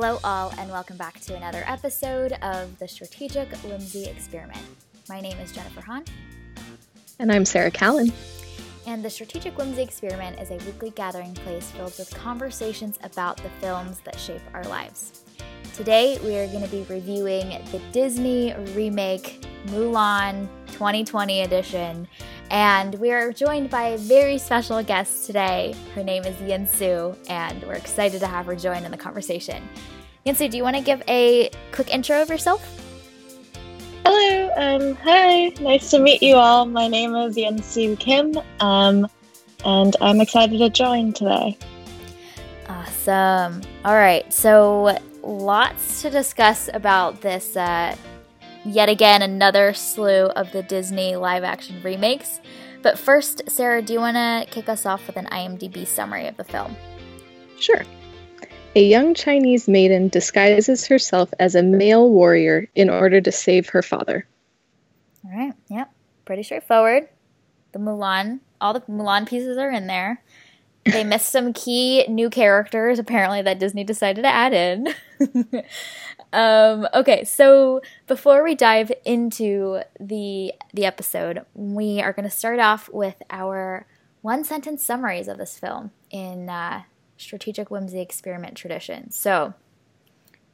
Hello, all, and welcome back to another episode of the Strategic Whimsy Experiment. My name is Jennifer Hahn. And I'm Sarah Callan. And the Strategic Whimsy Experiment is a weekly gathering place filled with conversations about the films that shape our lives. Today, we are going to be reviewing the Disney remake Mulan 2020 edition. And we are joined by a very special guest today. Her name is Yeon Soo, and we're excited to have her join in the conversation. Yeon Soo, do you want to give a quick intro of yourself? Hello, um, hi, nice to meet you all. My name is Yeon Soo Kim, um, and I'm excited to join today. Awesome. All right, so lots to discuss about this uh, yet again another slew of the Disney live action remakes. But first, Sarah, do you want to kick us off with an IMDb summary of the film? Sure. A young Chinese maiden disguises herself as a male warrior in order to save her father. All right, yep, pretty straightforward. The Mulan, all the Mulan pieces are in there. They missed some key new characters, apparently, that Disney decided to add in. Um, okay, so before we dive into the the episode, we are going to start off with our one sentence summaries of this film in uh, strategic whimsy experiment tradition. So,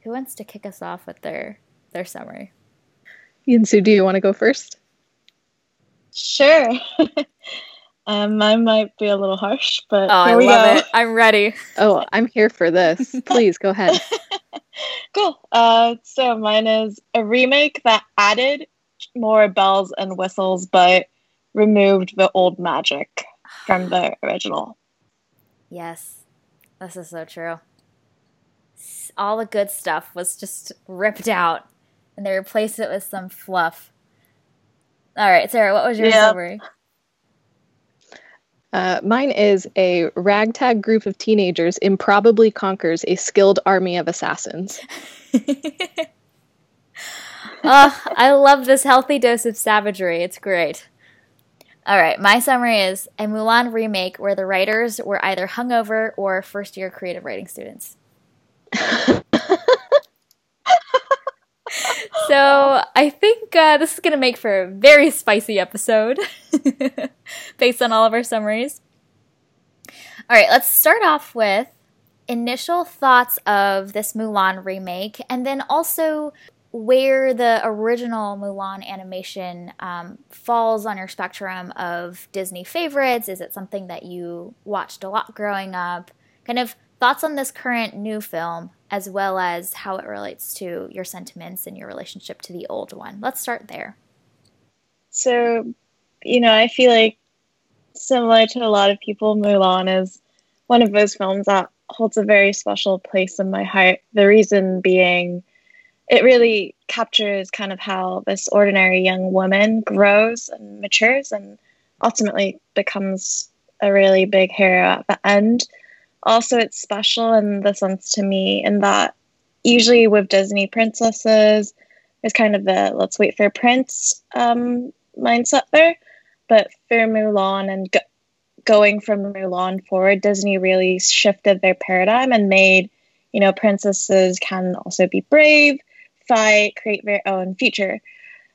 who wants to kick us off with their their summary? Yeon Soo, do you want to go first? Sure. Um, I might be a little harsh, but oh, I love go. it. I'm ready. oh, I'm here for this. Please go ahead. cool. Uh, so mine is a remake that added more bells and whistles, but removed the old magic from the original. Yes, this is so true. All the good stuff was just ripped out, and they replaced it with some fluff. All right, Sarah, what was your yep. summary? Uh, mine is a ragtag group of teenagers improbably conquers a skilled army of assassins. oh, I love this healthy dose of savagery. It's great. All right, my summary is a Mulan remake where the writers were either hungover or first year creative writing students. so I think uh, this is going to make for a very spicy episode based on all of our summaries. All right, let's start off with initial thoughts of this Mulan remake and then also where the original Mulan animation um, falls on your spectrum of Disney favorites. Is it something that you watched a lot growing up? Kind of thoughts on this current new film as well as how it relates to your sentiments and your relationship to the old one. Let's start there. So, you know, I feel like similar to a lot of people, Mulan is one of those films that holds a very special place in my heart. The reason being, it really captures kind of how this ordinary young woman grows and matures and ultimately becomes a really big hero at the end also it's special in the sense to me in that usually with Disney princesses, there's kind of the let's wait for a Prince um, mindset there. But for Mulan and go- going from Mulan forward, Disney really shifted their paradigm and made, you know, princesses can also be brave, fight, create their own future.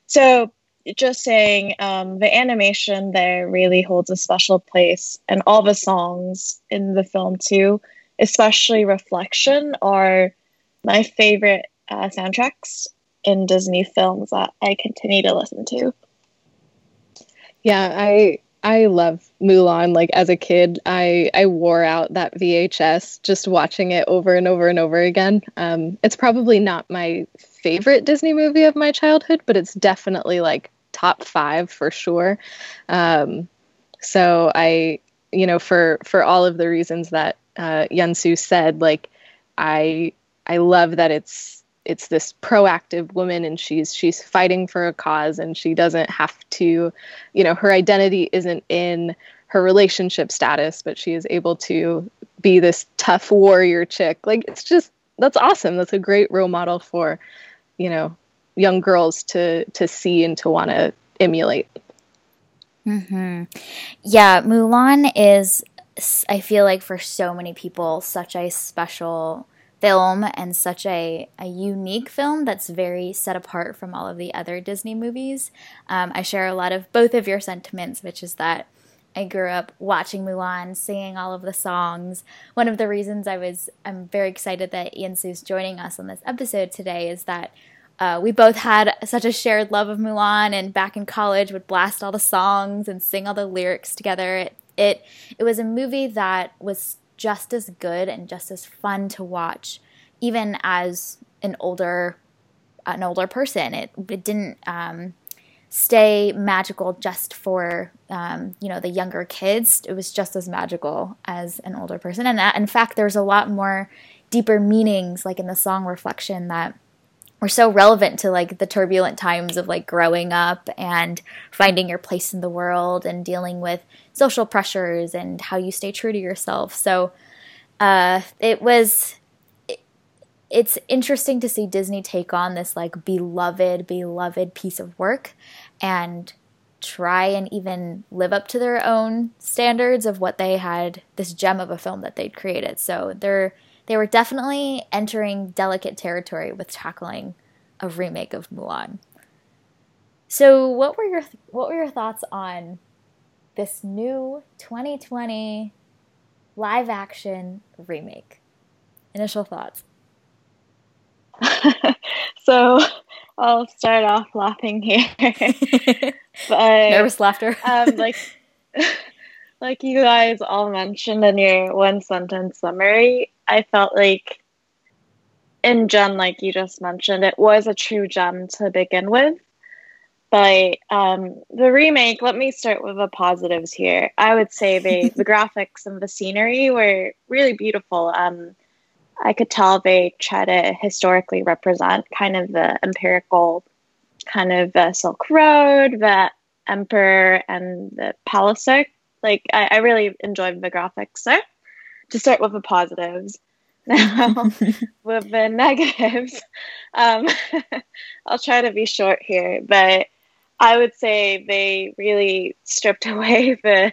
So just saying um, the animation there really holds a special place and all the songs in the film too especially reflection are my favorite uh, soundtracks in disney films that i continue to listen to. Yeah i i love mulan. Like as a kid i i wore out that vhs just watching it over and over and over again. Um, it's probably not my favorite disney movie of my childhood but it's definitely like top five for sure. Um, so I, you know, for for all of the reasons that uh, Yeon Soo said, like I I love that it's it's this proactive woman and she's she's fighting for a cause and she doesn't have to, you know, her identity isn't in her relationship status, but she is able to be this tough warrior chick. Like it's just that's awesome. That's a great role model for, you know, young girls to to see and to want to emulate. Mm-hmm. Yeah, Mulan is, I feel like for so many people, such a special film and such a, a unique film that's very set apart from all of the other Disney movies. Um, I share a lot of both of your sentiments, which is that I grew up watching Mulan, singing all of the songs. One of the reasons I was I'm very excited that Yeon Soo's joining us on this episode today is that uh, we both had such a shared love of Mulan, and back in college would blast all the songs and sing all the lyrics together. It it, it was a movie that was just as good and just as fun to watch, even as an older an older person. It it didn't um, stay magical just for um, you know the younger kids. It was just as magical as an older person, and uh, in fact, there's a lot more deeper meanings, like in the song "Reflection," that were so relevant to like the turbulent times of like growing up and finding your place in the world and dealing with social pressures and how you stay true to yourself. So uh, it was it's interesting to see Disney take on this like beloved, beloved piece of work and try and even live up to their own standards of what they had this gem of a film that they'd created. So they're they were definitely entering delicate territory with tackling a remake of Mulan. So what were your what were your thoughts on this new 2020 live action remake? Initial thoughts. so I'll start off laughing here. but nervous laughter. um, like like you guys all mentioned in your one sentence summary, I felt like in Jen, like you just mentioned, it was a true gem to begin with. But um, the remake, let me start with the positives here. I would say the, the graphics and the scenery were really beautiful. Um, I could tell they try to historically represent kind of the empirical kind of the Silk Road, the Emperor, and the Palace. Like, I, I really enjoyed the graphics there. To start with the positives, now with the negatives, um, I'll try to be short here, but I would say they really stripped away the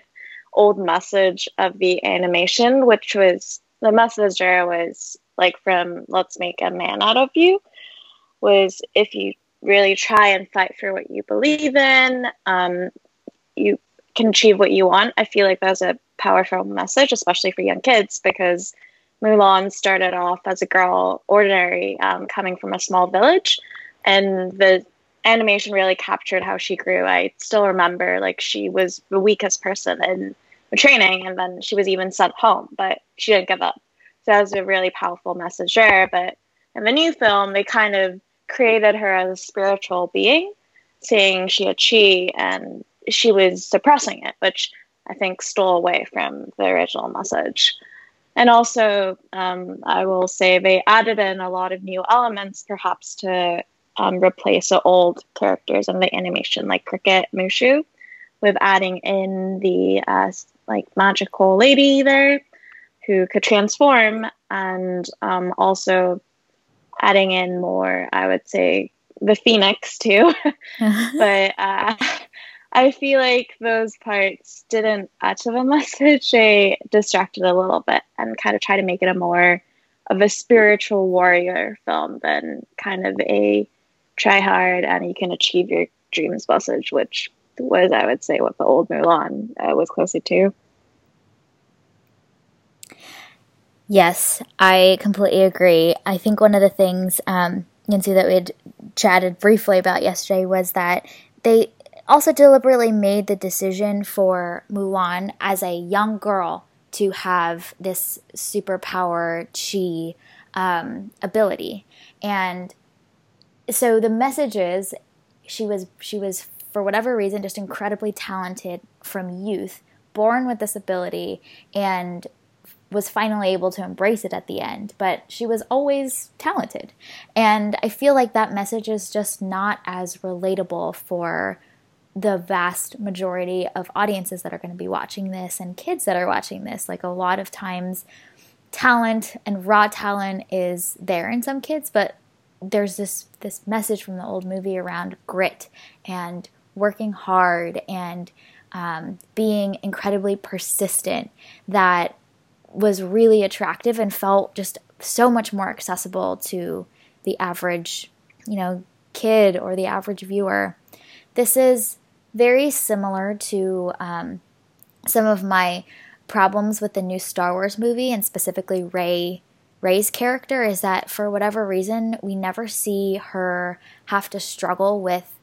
old message of the animation, which was the message there was like from let's make a man out of you was if you really try and fight for what you believe in um, you can achieve what you want i feel like that's a powerful message especially for young kids because mulan started off as a girl ordinary um, coming from a small village and the animation really captured how she grew i still remember like she was the weakest person in training and then she was even sent home but she didn't give up so that was a really powerful message there. But in the new film, they kind of created her as a spiritual being, saying she had chi and she was suppressing it, which I think stole away from the original message. And also, um, I will say they added in a lot of new elements, perhaps to um, replace the old characters in the animation, like Cricket Mushu, with adding in the uh, like magical lady there who could transform and um, also adding in more, I would say, the Phoenix too. but uh, I feel like those parts didn't add to the message. They distracted a little bit and kind of try to make it a more of a spiritual warrior film than kind of a try hard and you can achieve your dreams message, which was, I would say, what the old Mulan uh, was closer to. Yes, I completely agree. I think one of the things, um, Yeon Soo, that we had chatted briefly about yesterday was that they also deliberately made the decision for Mulan as a young girl to have this superpower chi um, ability, and so the message is she was she was for whatever reason just incredibly talented from youth, born with this ability, and was finally able to embrace it at the end, but she was always talented. And I feel like that message is just not as relatable for the vast majority of audiences that are going to be watching this and kids that are watching this. Like a lot of times, talent and raw talent is there in some kids, but there's this this message from the old movie around grit and working hard and um, being incredibly persistent that was really attractive and felt just so much more accessible to the average, you know, kid or the average viewer. This is very similar to um, some of my problems with the new Star Wars movie and specifically Rey Rey's character is that for whatever reason we never see her have to struggle with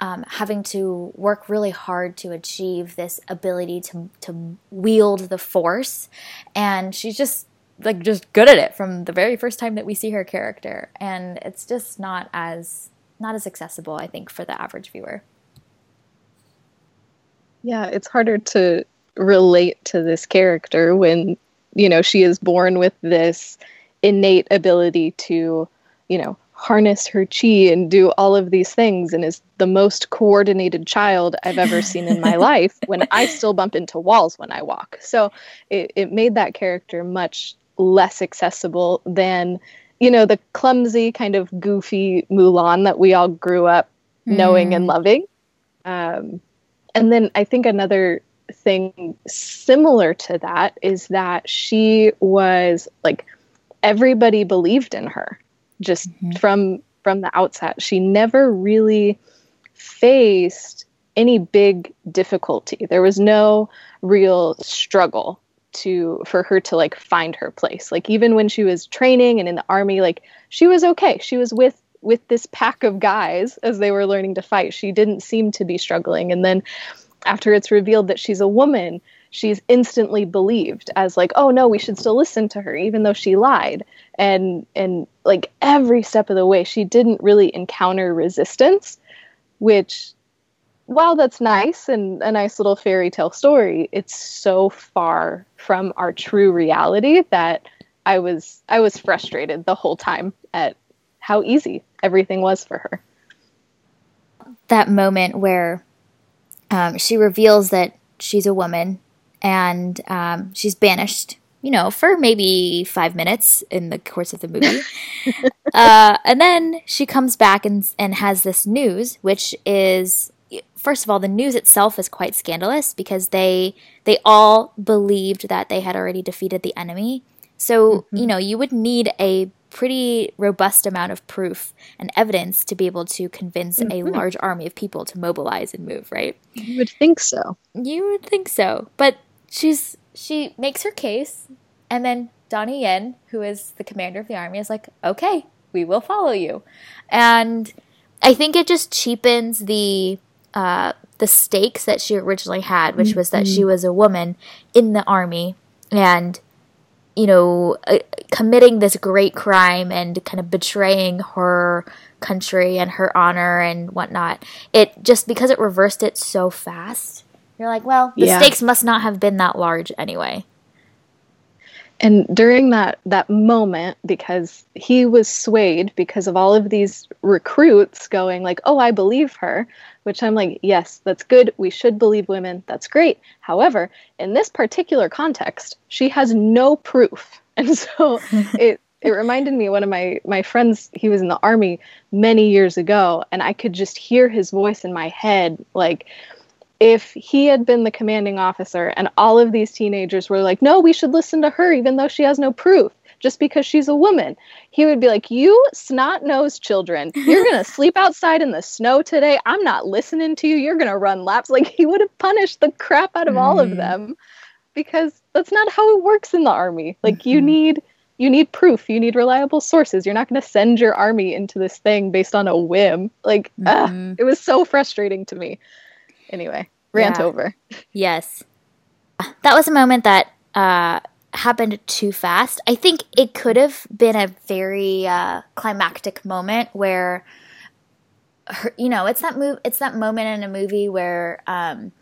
um, having to work really hard to achieve this ability to to wield the force, and she's just like just good at it from the very first time that we see her character, and it's just not as not as accessible, I think, for the average viewer. Yeah, it's harder to relate to this character when you know she is born with this innate ability to you know harness her chi and do all of these things and is the most coordinated child I've ever seen in my life when I still bump into walls when I walk. So it, it made that character much less accessible than, you know, the clumsy kind of goofy Mulan that we all grew up mm. knowing and mm. loving. Um, and then I think another thing similar to that is that she was like everybody believed in her just mm-hmm. from from the outset. She never really faced any big difficulty. There was no real struggle to for her to like find her place. Like even when she was training and in the army, like she was okay. She was with with this pack of guys as they were learning to fight. She didn't seem to be struggling. And then after it's revealed that she's a woman, she's instantly believed as like oh no we should still listen to her even though she lied and and like every step of the way she didn't really encounter resistance which while that's nice and a nice little fairy tale story it's so far from our true reality that i was i was frustrated the whole time at how easy everything was for her that moment where um, she reveals that she's a woman and um, she's banished you know, for maybe five minutes in the course of the movie. uh, and then she comes back and, and has this news, which is, first of all, the news itself is quite scandalous because they they all believed that they had already defeated the enemy. So, mm-hmm. you know, you would need a pretty robust amount of proof and evidence to be able to convince mm-hmm. a large army of people to mobilize and move, right? You would think so. You would think so. But she's she makes her case, and then Donnie Yen, who is the commander of the army, is like, "Okay, we will follow you," and I think it just cheapens the uh, the stakes that she originally had, which was that she mm-hmm. was a woman in the army and you know uh, committing this great crime and kind of betraying her country and her honor and whatnot. It just because it reversed it so fast you're like, well, the yeah. stakes must not have been that large anyway. And during that that moment, because he was swayed because of all of these recruits going like, "Oh, I believe her," which I'm like, "Yes, that's good. We should believe women. That's great." However, in this particular context, she has no proof, and so it it reminded me one of my my friends. He was in the army many years ago, and I could just hear his voice in my head, like if he had been the commanding officer and all of these teenagers were like, no, we should listen to her even though she has no proof just because she's a woman, he would be like, you snot nosed children, you're going to sleep outside in the snow today. I'm not listening to you. You're going to run laps. Like he would have punished the crap out of mm. all of mm-hmm. them because that's not how it works in the army. Like mm-hmm. you need you need proof you need reliable sources you're not going to send your army into this thing based on a whim like mm-hmm. it was so frustrating to me Anyway, rant yeah. over. Yes. That was a moment that uh, happened too fast. I think it could have been a very uh, climactic moment where, her, you know, it's that move. It's that moment in a movie where um,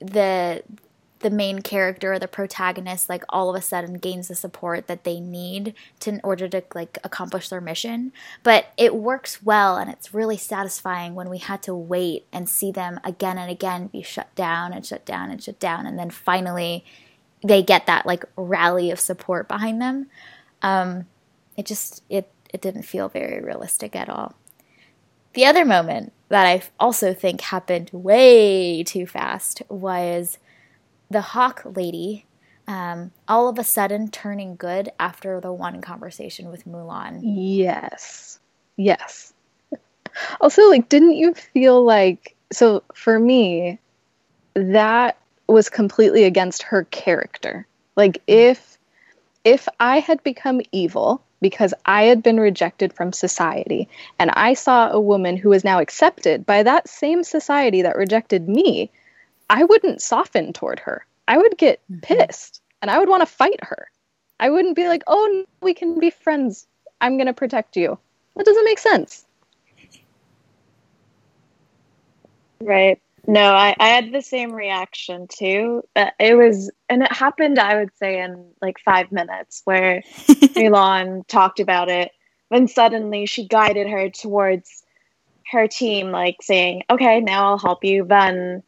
the the main character or the protagonist like all of a sudden gains the support that they need to in order to like accomplish their mission. But it works well and it's really satisfying when we had to wait and see them again and again be shut down and shut down and shut down and then finally they get that like rally of support behind them. Um, it just it it didn't feel very realistic at all. The other moment that i also think happened way too fast was the hawk lady um, all of a sudden turning good after the one conversation with Mulan. Yes. Yes. Also, like, didn't you feel like, so for me, that was completely against her character. Like, if, if I had become evil because I had been rejected from society and I saw a woman who was now accepted by that same society that rejected me, I wouldn't soften toward her. I would get mm-hmm. pissed and I would want to fight her. I wouldn't be like, oh, we can be friends. I'm going to protect you. That doesn't make sense. Right. No, I, I had the same reaction too. Uh, it was, and it happened, I would say, in like five minutes where Mulan talked about it. Then suddenly she guided her towards her team, like saying, okay, now I'll help you. Then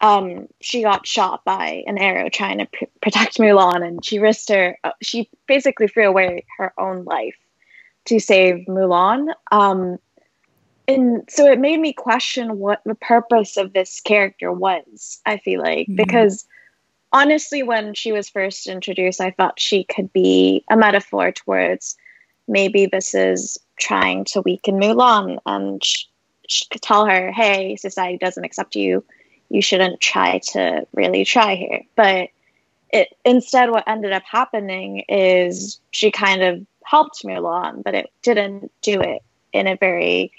um, she got shot by an arrow trying to pr- protect Mulan, and she risked her. Uh, she basically threw away her own life to save Mulan. Um, and so it made me question what the purpose of this character was. I feel like mm-hmm. because honestly, when she was first introduced, I thought she could be a metaphor towards maybe this is trying to weaken Mulan and sh- sh- tell her, "Hey, society doesn't accept you." You shouldn't try to really try here. But it instead what ended up happening is she kind of helped Mulan, but it didn't do it in a very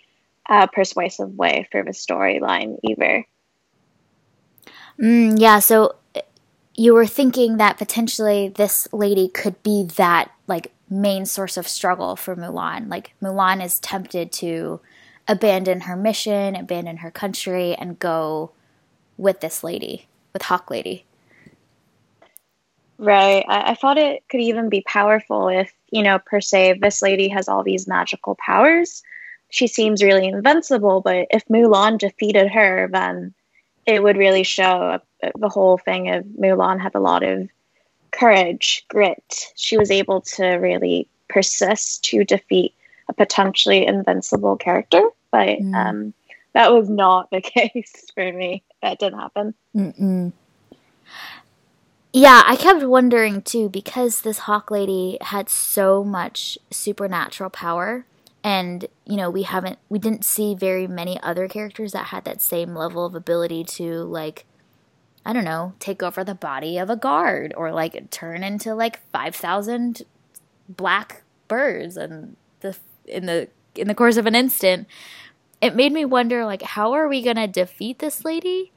uh, persuasive way for the storyline either. Mm, yeah, so you were thinking that potentially this lady could be that like main source of struggle for Mulan. Like Mulan is tempted to abandon her mission, abandon her country, and go with this lady, with Hawk Lady. Right. I, I thought it could even be powerful if, you know, per se, this lady has all these magical powers. She seems really invincible, but if Mulan defeated her, then it would really show the whole thing of Mulan had a lot of courage, grit. She was able to really persist to defeat a potentially invincible character. But mm. um, that was not the case for me. That didn't happen. Mm-mm. Yeah, I kept wondering too because this hawk lady had so much supernatural power and you know, we haven't we didn't see very many other characters that had that same level of ability to like I don't know, take over the body of a guard or like turn into like 5000 black birds and the in the in the course of an instant it made me wonder like how are we going to defeat this lady?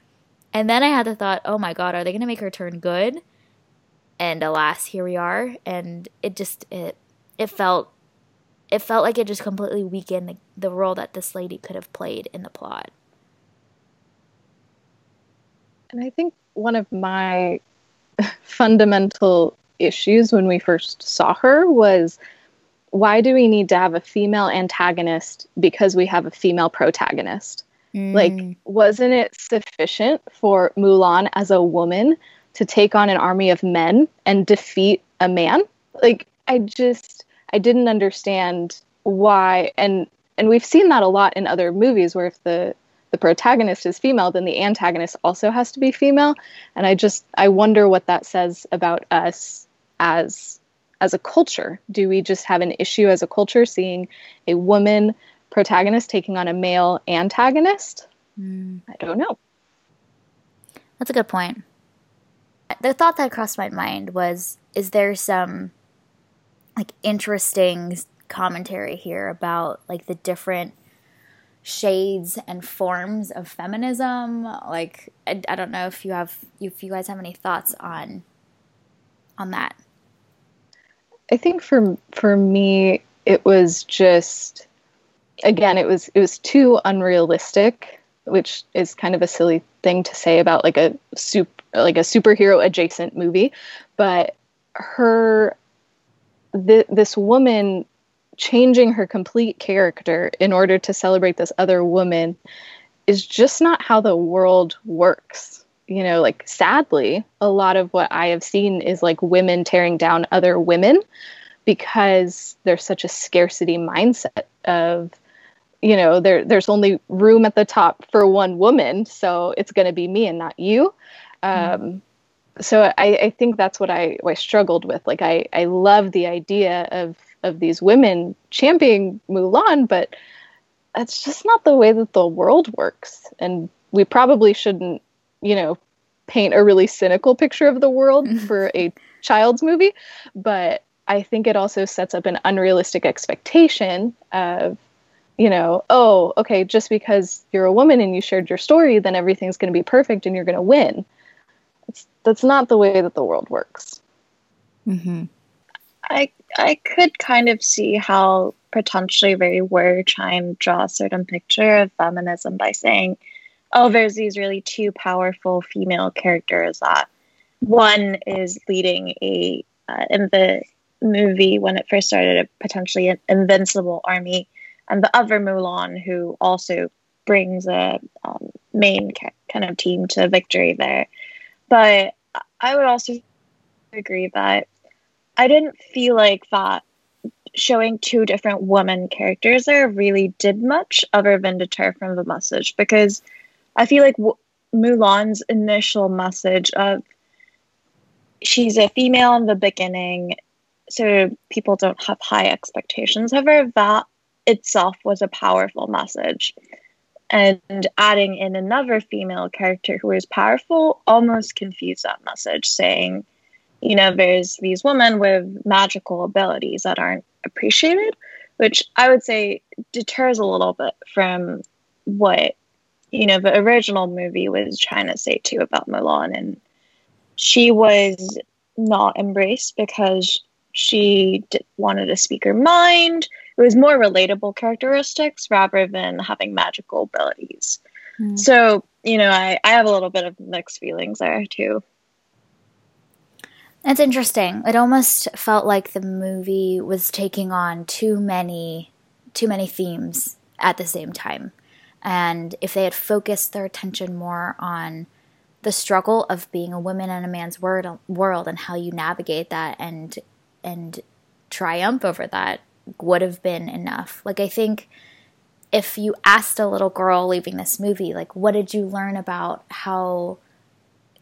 And then I had the thought, "Oh my god, are they going to make her turn good?" And alas, here we are, and it just it it felt it felt like it just completely weakened the, the role that this lady could have played in the plot. And I think one of my fundamental issues when we first saw her was why do we need to have a female antagonist because we have a female protagonist? Mm. Like, wasn't it sufficient for Mulan as a woman to take on an army of men and defeat a man? Like, I just, I didn't understand why. And, and we've seen that a lot in other movies where if the, the protagonist is female, then the antagonist also has to be female. And I just, I wonder what that says about us as as a culture? Do we just have an issue as a culture seeing a woman protagonist taking on a male antagonist? Mm. I don't know. That's a good point. The thought that crossed my mind was is there some like interesting commentary here about like the different shades and forms of feminism like I, I don't know if you have if you guys have any thoughts on on that I think for for me it was just again it was it was too unrealistic, which is kind of a silly thing to say about like a soup like a superhero adjacent movie, but her th- this woman changing her complete character in order to celebrate this other woman is just not how the world works you know, like sadly, a lot of what I have seen is like women tearing down other women because there's such a scarcity mindset of, you know, there there's only room at the top for one woman, so it's going to be me and not you. Um, so I, I think that's what I, what I struggled with. Like I, I love the idea of of these women championing Mulan, but that's just not the way that the world works. And we probably shouldn't, you know, paint a really cynical picture of the world for a child's movie. But I think it also sets up an unrealistic expectation of, you know, oh, okay, just because you're a woman and you shared your story, then everything's going to be perfect and you're going to win that's not the way that the world works. Mm-hmm. I I could kind of see how potentially they were trying to draw a certain picture of feminism by saying, "Oh, there's these really two powerful female characters that one is leading a uh, in the movie when it first started a potentially invincible army, and the other Mulan who also brings a um, main ca- kind of team to victory there." But I would also agree that I didn't feel like that showing two different woman characters there really did much other than deter from the message because I feel like w- Mulan's initial message of she's a female in the beginning, so people don't have high expectations of her, that itself was a powerful message. And adding in another female character who is powerful almost confused that message saying you know there's these women with magical abilities that aren't appreciated which i would say deters a little bit from what you know the original movie was trying to say too about mulan and she was not embraced because she wanted to speak her mind it was more relatable characteristics rather than having magical abilities. Mm. So, you know, I, I have a little bit of mixed feelings there too. That's interesting. It almost felt like the movie was taking on too many too many themes at the same time. And if they had focused their attention more on the struggle of being a woman in a man's world, world and how you navigate that and and triumph over that, would have been enough. Like, I think if you asked a little girl leaving this movie, like, what did you learn about how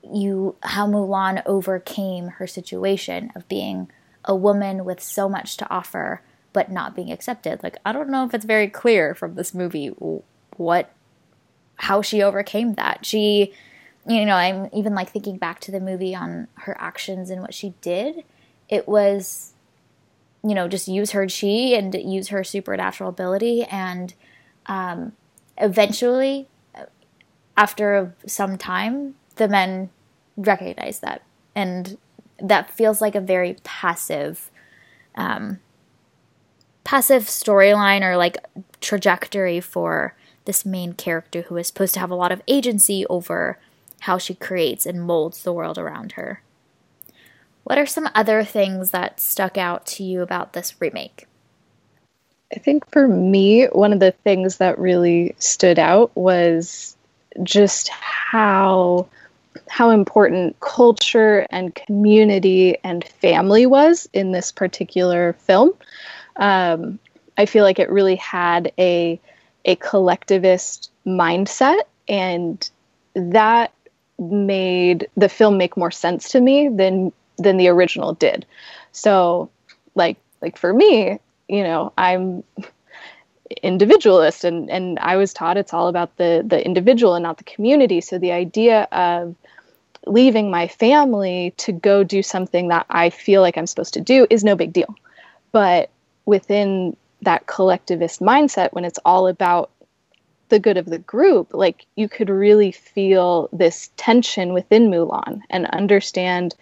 you, how Mulan overcame her situation of being a woman with so much to offer, but not being accepted? Like, I don't know if it's very clear from this movie what, how she overcame that. She, you know, I'm even like thinking back to the movie on her actions and what she did. It was you know, just use her chi and use her supernatural ability. And um, eventually, after some time, the men recognize that. And that feels like a very passive, um, passive storyline or like trajectory for this main character who is supposed to have a lot of agency over how she creates and molds the world around her. What are some other things that stuck out to you about this remake? I think for me, one of the things that really stood out was just how how important culture and community and family was in this particular film. Um, I feel like it really had a a collectivist mindset, and that made the film make more sense to me than than the original did. So, like like for me, you know, I'm individualist and and I was taught it's all about the the individual and not the community. So the idea of leaving my family to go do something that I feel like I'm supposed to do is no big deal. But within that collectivist mindset when it's all about the good of the group, like you could really feel this tension within Mulan and understand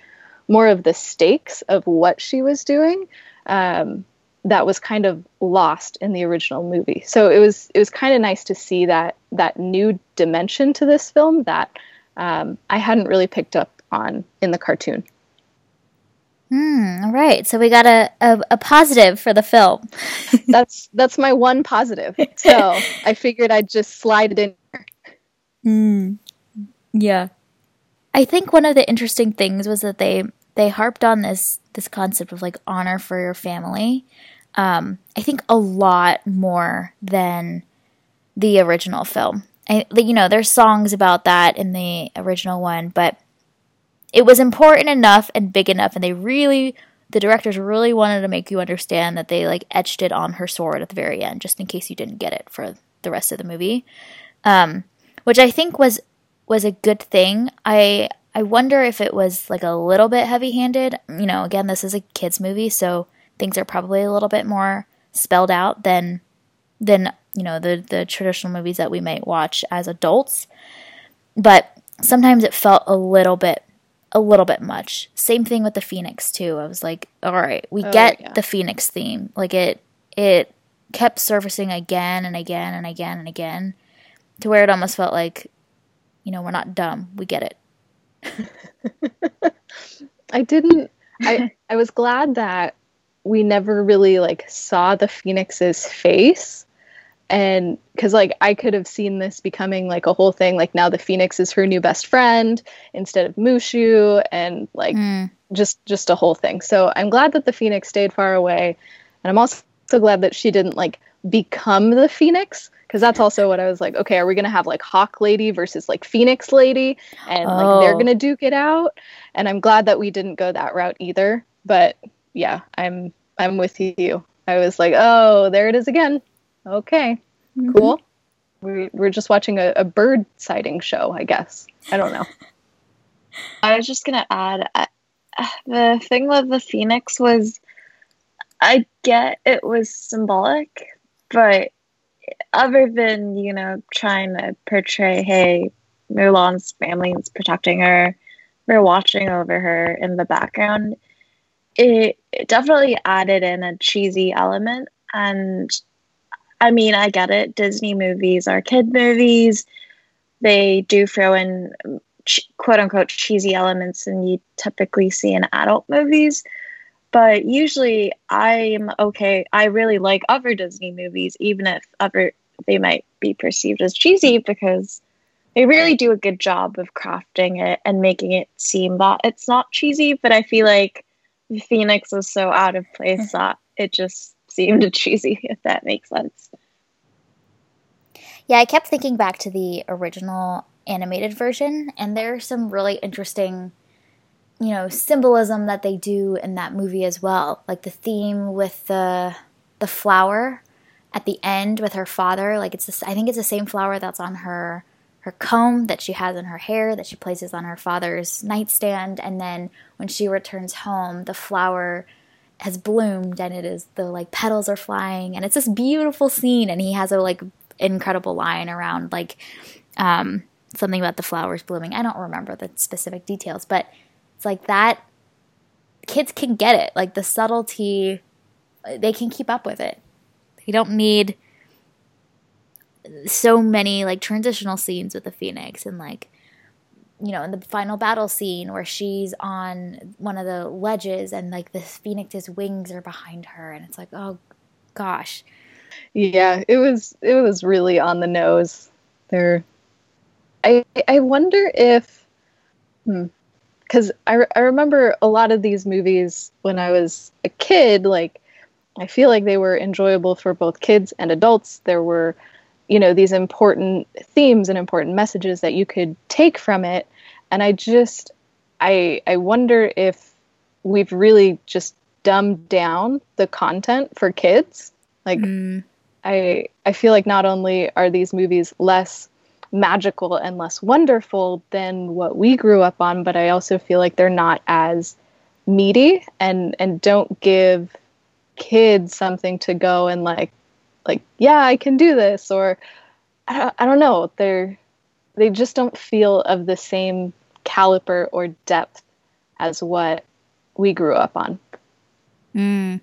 more of the stakes of what she was doing um, that was kind of lost in the original movie. So it was it was kind of nice to see that that new dimension to this film that um, I hadn't really picked up on in the cartoon. Hmm. All right. So we got a, a, a positive for the film. that's that's my one positive. So I figured I'd just slide it in. Hmm. Yeah. I think one of the interesting things was that they they harped on this this concept of like honor for your family. Um, I think a lot more than the original film. I, you know, there's songs about that in the original one, but it was important enough and big enough, and they really, the directors really wanted to make you understand that they like etched it on her sword at the very end, just in case you didn't get it for the rest of the movie, um, which I think was was a good thing. I I wonder if it was like a little bit heavy handed. You know, again, this is a kids movie, so things are probably a little bit more spelled out than than you know the the traditional movies that we might watch as adults. But sometimes it felt a little bit a little bit much. Same thing with the Phoenix too. I was like, all right, we oh, get yeah. the Phoenix theme. Like it it kept surfacing again and again and again and again to where it almost felt like you know, we're not dumb. We get it. I didn't I I was glad that we never really like saw the Phoenix's face. And because like I could have seen this becoming like a whole thing, like now the Phoenix is her new best friend instead of Mushu, and like mm. just just a whole thing. So I'm glad that the Phoenix stayed far away, and I'm also glad that she didn't like become the Phoenix because that's also what I was like, okay, are we gonna have like Hawk Lady versus like Phoenix Lady, and oh. like they're oh. gonna duke it out? And I'm glad that we didn't go that route either. But yeah, I'm I'm with you. I was like, oh, there it is again. Okay, mm-hmm. cool. We we're just watching a, a bird sighting show, I guess. I don't know. I was just gonna add uh, the thing with the phoenix was I get it was symbolic, but other than you know trying to portray hey mulan's family is protecting her we're watching over her in the background it, it definitely added in a cheesy element and i mean i get it disney movies are kid movies they do throw in quote unquote cheesy elements and you typically see in adult movies but usually I'm okay. I really like other Disney movies, even if other they might be perceived as cheesy because they really do a good job of crafting it and making it seem that it's not cheesy. But I feel like Phoenix was so out of place mm-hmm. that it just seemed cheesy, if that makes sense. Yeah, I kept thinking back to the original animated version, and there are some really interesting you know symbolism that they do in that movie as well like the theme with the the flower at the end with her father like it's i think it's the same flower that's on her her comb that she has in her hair that she places on her father's nightstand and then when she returns home the flower has bloomed and it is the like petals are flying and it's this beautiful scene and he has a like incredible line around like um something about the flowers blooming i don't remember the specific details but it's like that kids can get it. Like the subtlety, they can keep up with it. You don't need so many like transitional scenes with the Phoenix and like you know, in the final battle scene where she's on one of the ledges and like the Phoenix's wings are behind her and it's like, oh gosh. Yeah, it was it was really on the nose. There I I wonder if hmm, because I, I remember a lot of these movies when I was a kid, like, I feel like they were enjoyable for both kids and adults. There were, you know, these important themes and important messages that you could take from it. And I just, I, I wonder if we've really just dumbed down the content for kids. Like, mm. I, I feel like not only are these movies less magical and less wonderful than what we grew up on, but I also feel like they're not as meaty and and don't give kids something to go and like like yeah I can do this or I don't, I don't know they're they just don't feel of the same caliber or depth as what we grew up on. Mm.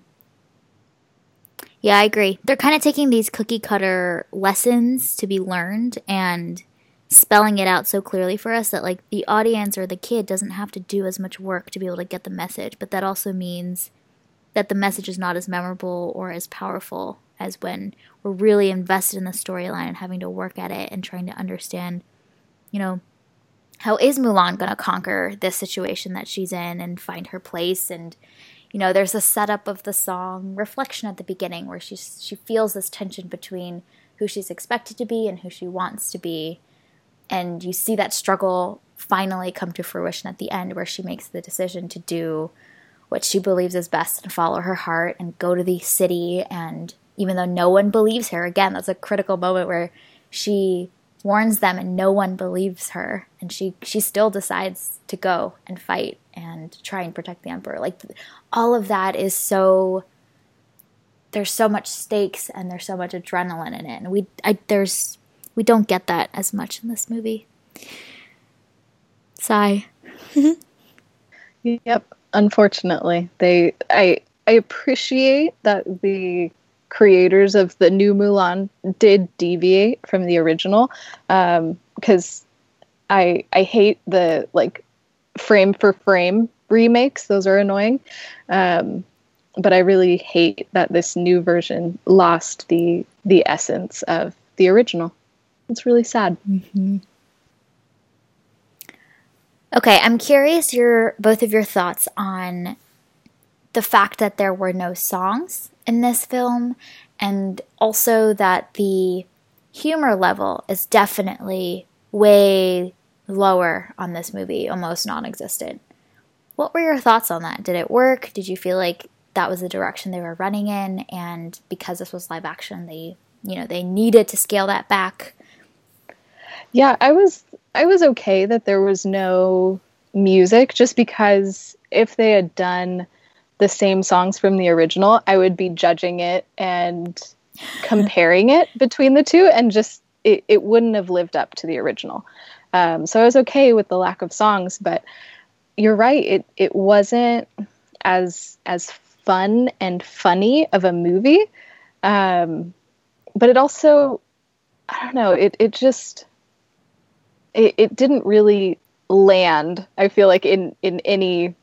Yeah, I agree. They're kind of taking these cookie cutter lessons to be learned and spelling it out so clearly for us that like the audience or the kid doesn't have to do as much work to be able to get the message, but that also means that the message is not as memorable or as powerful as when we're really invested in the storyline and having to work at it and trying to understand, you know, how is Mulan going to conquer this situation that she's in and find her place and you know, there's a setup of the song Reflection at the beginning where she's, she feels this tension between who she's expected to be and who she wants to be. and you see that struggle finally come to fruition at the end where she makes the decision to do what she believes is best and follow her heart and go to the city and even though no one believes her. Again that's a critical moment where she warns them and no one believes her. And she she still decides to go and fight and try and protect the emperor. Like all of that is so there's so much stakes and there's so much adrenaline in it. And we I, there's we don't get that as much in this movie. Sigh. Yep unfortunately. They i i appreciate that the creators of the new mulan did deviate from the original because um, i i hate the like frame for frame remakes those are annoying um, but I really hate that this new version lost the the essence of the original. It's really sad. Mm-hmm. Okay, I'm curious your both of your thoughts on the fact that there were no songs in this film and also that the humor level is definitely way lower on this movie, almost non-existent. What were your thoughts on that? Did it work? Did you feel like that was the direction they were running in and because this was live action they you know they needed to scale that back yeah i was i was okay that there was no music just because if they had done the same songs from the original i would be judging it and comparing it between the two and just it, it wouldn't have lived up to the original um, so i was okay with the lack of songs but you're right it, it wasn't as as fun and funny of a movie. Um, but it also, I don't know, it, it just, it, it didn't really land, I feel like in, in any,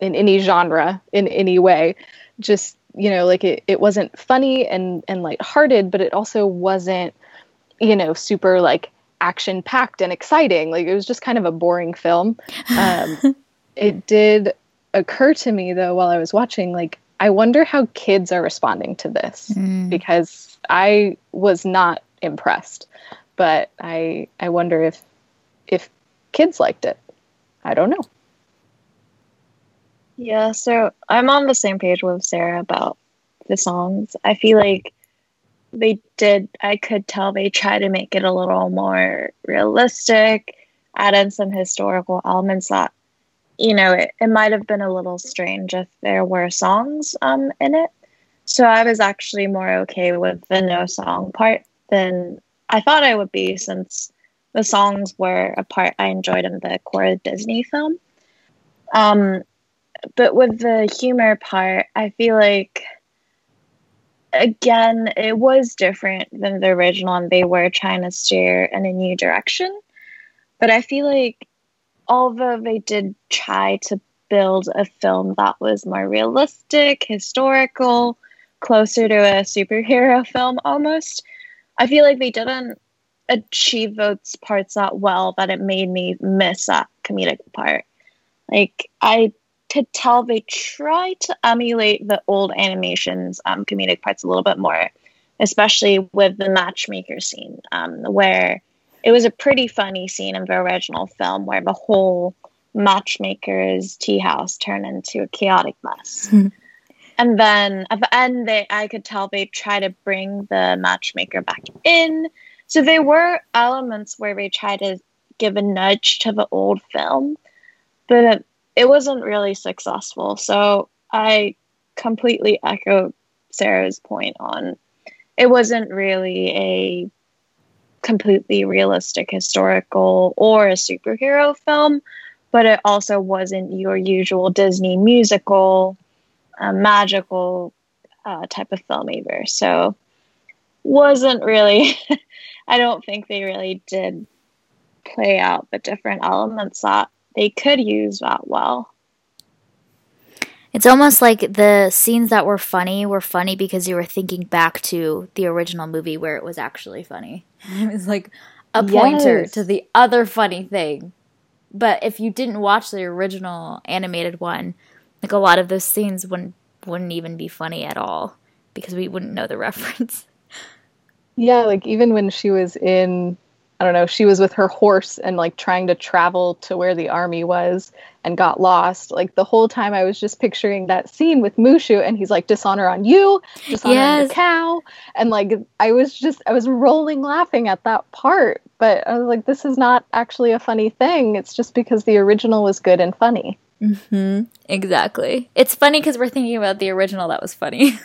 in any genre in any way. Just, you know, like it, it wasn't funny and, and lighthearted, but it also wasn't, you know, super like action packed and exciting. Like it was just kind of a boring film. Um, it did occur to me though while I was watching, like, I wonder how kids are responding to this mm. because I was not impressed. But I I wonder if if kids liked it. I don't know. Yeah, so I'm on the same page with Sarah about the songs. I feel like they did I could tell they tried to make it a little more realistic, add in some historical elements that you know, it, it might have been a little strange if there were songs um, in it. So I was actually more okay with the no song part than I thought I would be, since the songs were a part I enjoyed in the core Disney film. Um, but with the humor part, I feel like again it was different than the original, and they were trying to steer in a new direction. But I feel like although they did try to build a film that was more realistic, historical, closer to a superhero film almost, I feel like they didn't achieve those parts that well that it made me miss that comedic part. Like I could tell they try to emulate the old animations um, comedic parts a little bit more, especially with the matchmaker scene, um, where it was a pretty funny scene in the original film where the whole matchmaker's tea house turned into a chaotic mess. Hmm. and then at the end, they I could tell they try to bring the matchmaker back in. So there were elements where they try to give a nudge to the old film, but it, wasn't really successful. So I completely echo Sarah's point on it wasn't really a completely realistic historical or a superhero film, but it also wasn't your usual Disney musical, uh, magical uh, type of film either. So, wasn't really, I don't think they really did play out the different elements that they could use that well. It's almost like the scenes that were funny were funny because you were thinking back to the original movie where it was actually funny. It was like a pointer yes. to the other funny thing. But if you didn't watch the original animated one, like a lot of those scenes wouldn't wouldn't even be funny at all because we wouldn't know the reference. Yeah, like even when she was in I don't know, she was with her horse and like trying to travel to where the army was and got lost. Like the whole time I was just picturing that scene with Mushu and he's like dishonor on you, dishonor on the cow. And like I was just I was rolling laughing at that part. But I was like, this is not actually a funny thing. It's just because the original was good and funny. Mm-hmm. Exactly. It's funny because we're thinking about the original that was funny,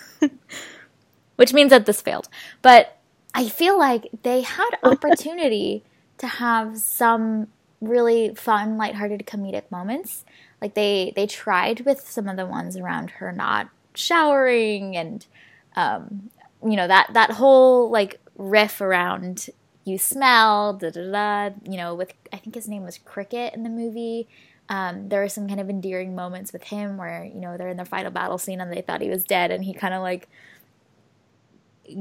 which means that this failed. But I feel like they had opportunity to have some really fun, lighthearted comedic moments. Like they they tried with some of the ones around her not showering and um, you know that that whole like riff around you smell da da da. You know, with I think his name was Cricket in the movie. Um, there are some kind of endearing moments with him where you know they're in their final battle scene and they thought he was dead and he kind of like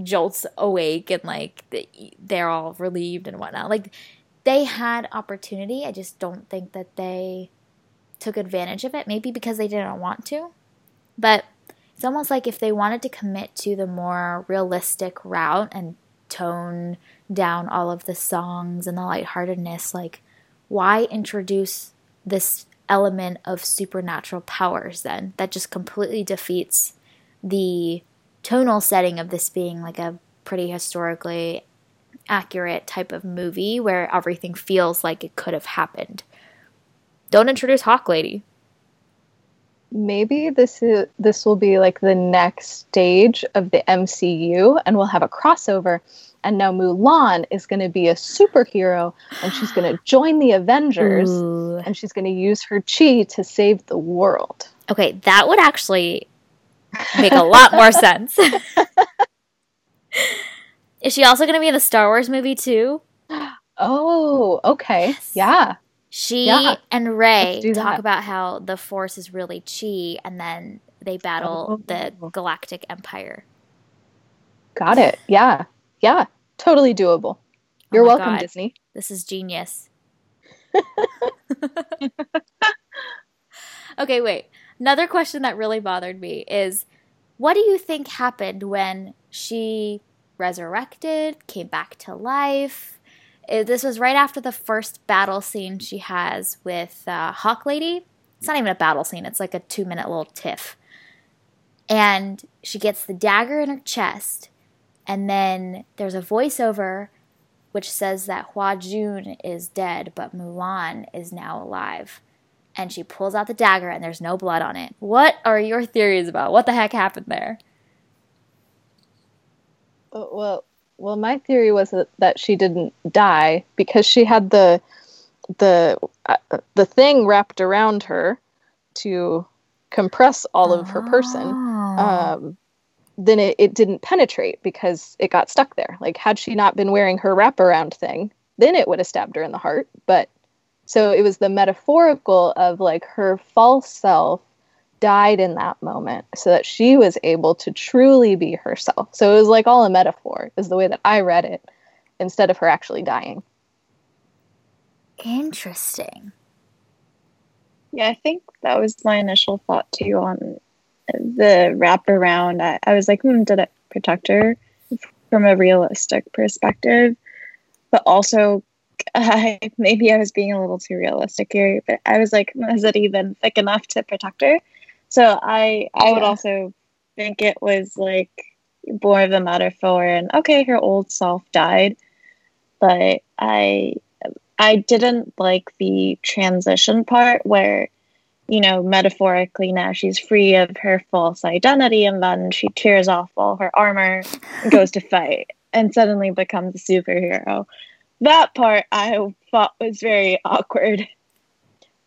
jolts awake and like they're all relieved and whatnot. Like they had opportunity. I just don't think that they took advantage of it. Maybe because they didn't want to, but it's almost like if they wanted to commit to the more realistic route and tone down all of the songs and the lightheartedness, like why introduce this element of supernatural powers then? That just completely defeats the tonal setting of this being like a pretty historically accurate type of movie where everything feels like it could have happened. Don't introduce Hawk Lady. maybe this is this will be like the next stage of the MCU and we'll have a crossover and now Mulan is going to be a superhero and she's going to join the Avengers Ooh. and she's going to use her chi to save the world. Okay, that would actually make a lot more sense. Is she also going to be in the Star Wars movie too? Oh, okay. Yes. Yeah. She Yeah, and Rey talk that. about how the Force is really chi, and then they battle the Oh. Galactic Empire. Got it. Yeah. Yeah. Totally doable. Oh You're Oh welcome, God. Disney. This is genius. okay, wait. Another question that really bothered me is what do you think happened when she resurrected, came back to life? Uh, This was right after the first battle scene she has with uh, Hawk Lady. It's not even a battle scene, it's like a two minute little tiff. And she gets the dagger in her chest, and then there's a voiceover which says that Hua Jun is dead, but Mulan is now alive. And she pulls out the dagger and there's no blood on it. What are your theories about what the heck happened there? Uh, Well, well, my theory was that, that she didn't die because she had the the uh, the thing wrapped around her to compress all of her person. Oh. Um, then it, it didn't penetrate because it got stuck there. Like had she not been wearing her wraparound thing, then it would have stabbed her in the heart. But so it was the metaphorical of like her false self died in that moment so that she was able to truly be herself. So it was like all a metaphor, is the way that I read it, instead of her actually dying. Interesting. Yeah, I think that was my initial thought too on the wraparound. I, I was like, hmm, did it protect her from a realistic perspective? But also, I, maybe I was being a little too realistic here. But I was like, is it even thick enough to protect her? So I, I would Yeah. also think it was like more of a metaphor. And okay, her old self died, but I I didn't like the transition part where, you know, metaphorically now she's free of her false identity and then she tears off all her armor and goes to fight and suddenly becomes a superhero. That part I thought was very awkward.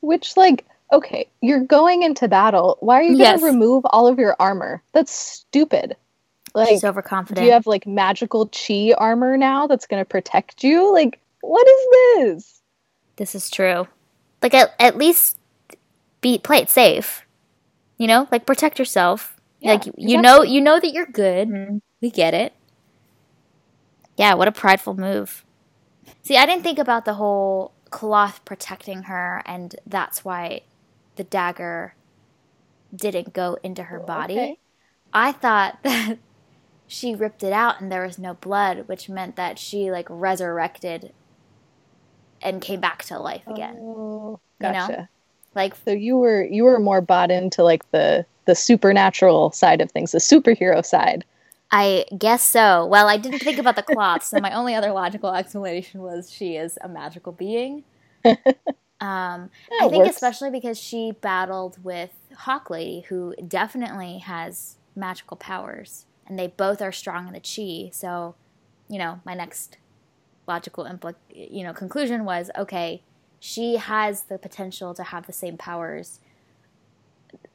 Which, like, okay, you're going into battle. Why are you going to remove all of your armor? That's stupid. Like, She's do you have like magical chi armor now that's going to protect you? Like, what is this? this is true. Like at, at least be play it safe. You know, like protect yourself. Yeah, like you know you know that you're good. Mhm. We get it. Yeah, what a prideful move. See, I didn't think about the whole cloth protecting her and that's why the dagger didn't go into her body. Okay. I thought that she ripped it out and there was no blood, which meant that she like resurrected and came back to life again. Oh, You know? gotcha. Like So you were you were more bought into like the the supernatural side of things, the superhero side. I guess so. Well, I didn't think about the cloth, so my only other logical explanation was she is a magical being. Um, I think works. especially because she battled with Hawk Lady, who definitely has magical powers, and they both are strong in the chi. So, you know, my next logical impl- you know conclusion was okay. She has the potential to have the same powers,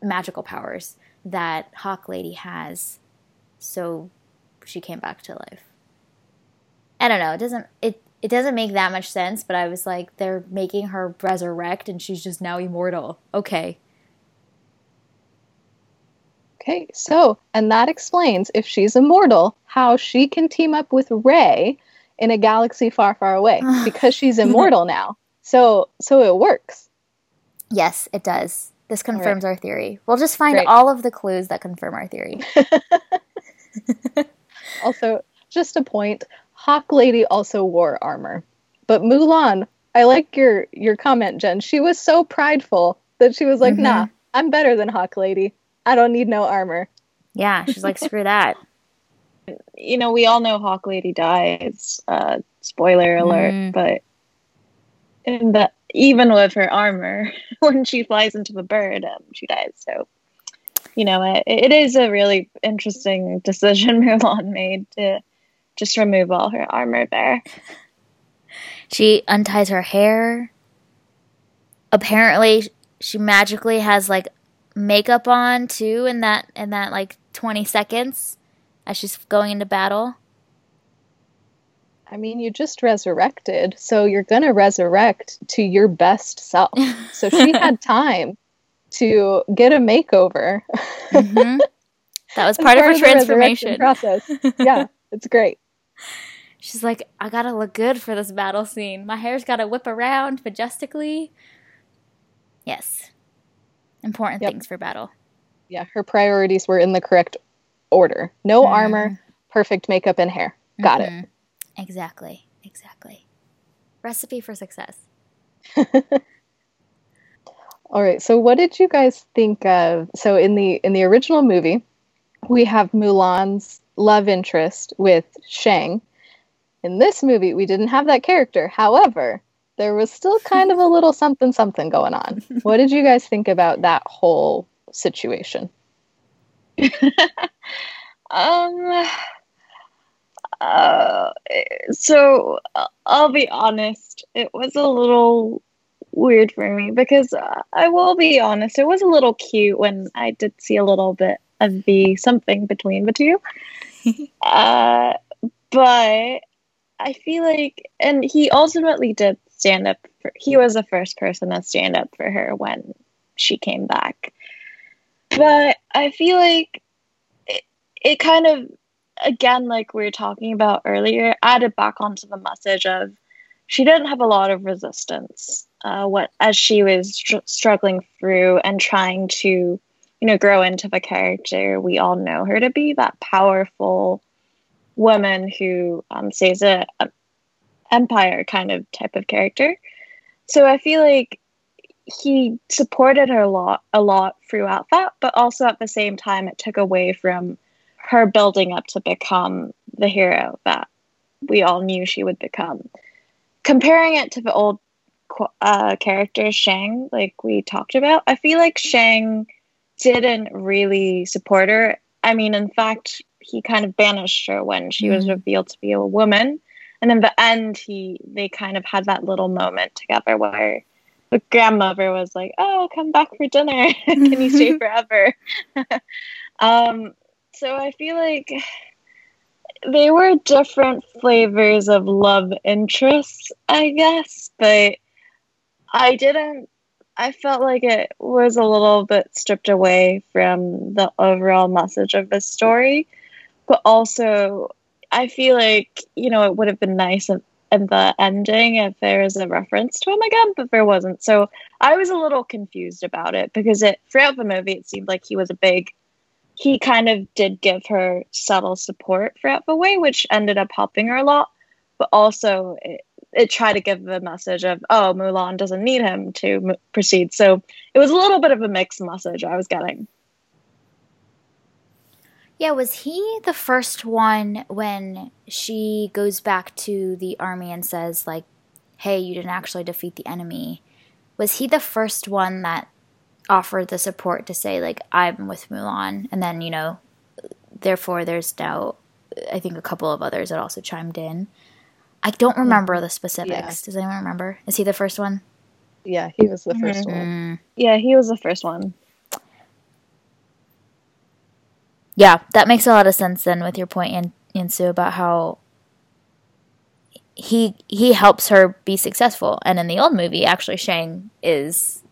magical powers that Hawk Lady has. So, she came back to life. I don't know. It doesn't it it doesn't make that much sense, but I was like, they're making her resurrect and she's just now immortal. Okay. Okay, so and that explains if she's immortal, how she can team up with Rey in a galaxy far, far away because she's immortal now. So so it works. Yes, it does. This right. confirms our theory. We'll just find Great. all of the clues that confirm our theory. Also, just a point, Hawk Lady also wore armor. But Mulan, I like your your comment, Jen. She was so prideful that she was like, Mhm. "Nah, I'm better than Hawk Lady. I don't need no armor." Yeah, she's like, screw that. You know, we all know Hawk Lady dies. Uh, spoiler alert, Mm. but in the even with her armor, when she flies into the bird, um, she dies. So, you know, it, it is a really interesting decision Mulan made to just remove all her armor there. She unties her hair. Apparently, she magically has like makeup on too in that in that like 20 seconds as she's going into battle. I mean, you just resurrected, so you're going to resurrect to your best self. So she had time to get a makeover. hmm That was as part of her transformation. process. Yeah, it's great. She's like, I gotta look good for this battle scene. My hair's gotta whip around majestically. Yes. Important Yep. things for battle. Yeah, her priorities were in the correct order. No Mhm. armor, perfect makeup and hair. Got it. Mhm. Exactly. Exactly. Recipe for success. All right. So what did you guys think of so in the in the original movie, we have Mulan's love interest with Shang. In this movie, we didn't have that character. However, there was still kind of a little something something going on. What did you guys think about that whole situation? Um. Uh, so I'll be honest, it was a little weird for me because uh, I will be honest, it was a little cute when I did see a little bit of the something between the two. uh, but I feel like, and he ultimately did stand up for, he was the first person to stand up for her when she came back. But I feel like it, it kind of again, like we were talking about earlier, added back onto the message of she didn't have a lot of resistance uh, what as she was str- struggling through and trying to, you know, grow into the character we all know her to be that powerful woman who um, saves a, a empire kind of type of character. So I feel like he supported her a lot, a lot throughout that, but also at the same time, it took away from her building up to become the hero that we all knew she would become. Comparing it to the old uh, character Shang, like we talked about, I feel like Shang didn't really support her. I mean, in fact, he kind of banished her when she was Mhm. revealed to be a woman. And in the end, he they kind of had that little moment together where the grandmother was like, "Oh, come back for dinner. Can you stay forever?" um, so I feel like they were different flavors of love interests, I guess, but I didn't. I felt like it was a little bit stripped away from the overall message of the story, but also I feel like you know it would have been nice if, in the ending if there was a reference to him again, but there wasn't. So I was a little confused about it because it throughout the movie it seemed like he was a big he kind of did give her subtle support throughout the way, which ended up helping her a lot. But also, it, it tried to give the message of oh Mulan doesn't need him to m- proceed. So it was a little bit of a mixed message I was getting. Yeah, was he the first one when she goes back to the army and says like, "Hey, you didn't actually defeat the enemy." Was he the first one that offered the support to say like, "I'm with Mulan," and then you know, therefore there's now, I think a couple of others that also chimed in. I don't remember the specifics. Yeah. Does anyone remember? Is he the first one? Yeah, he was the 1st Mhm. one. Mm. Yeah, he was the first one. Yeah, that makes a lot of sense then with your point, Yeon Soo, about how he he helps her be successful. And in the old movie, actually, Shang is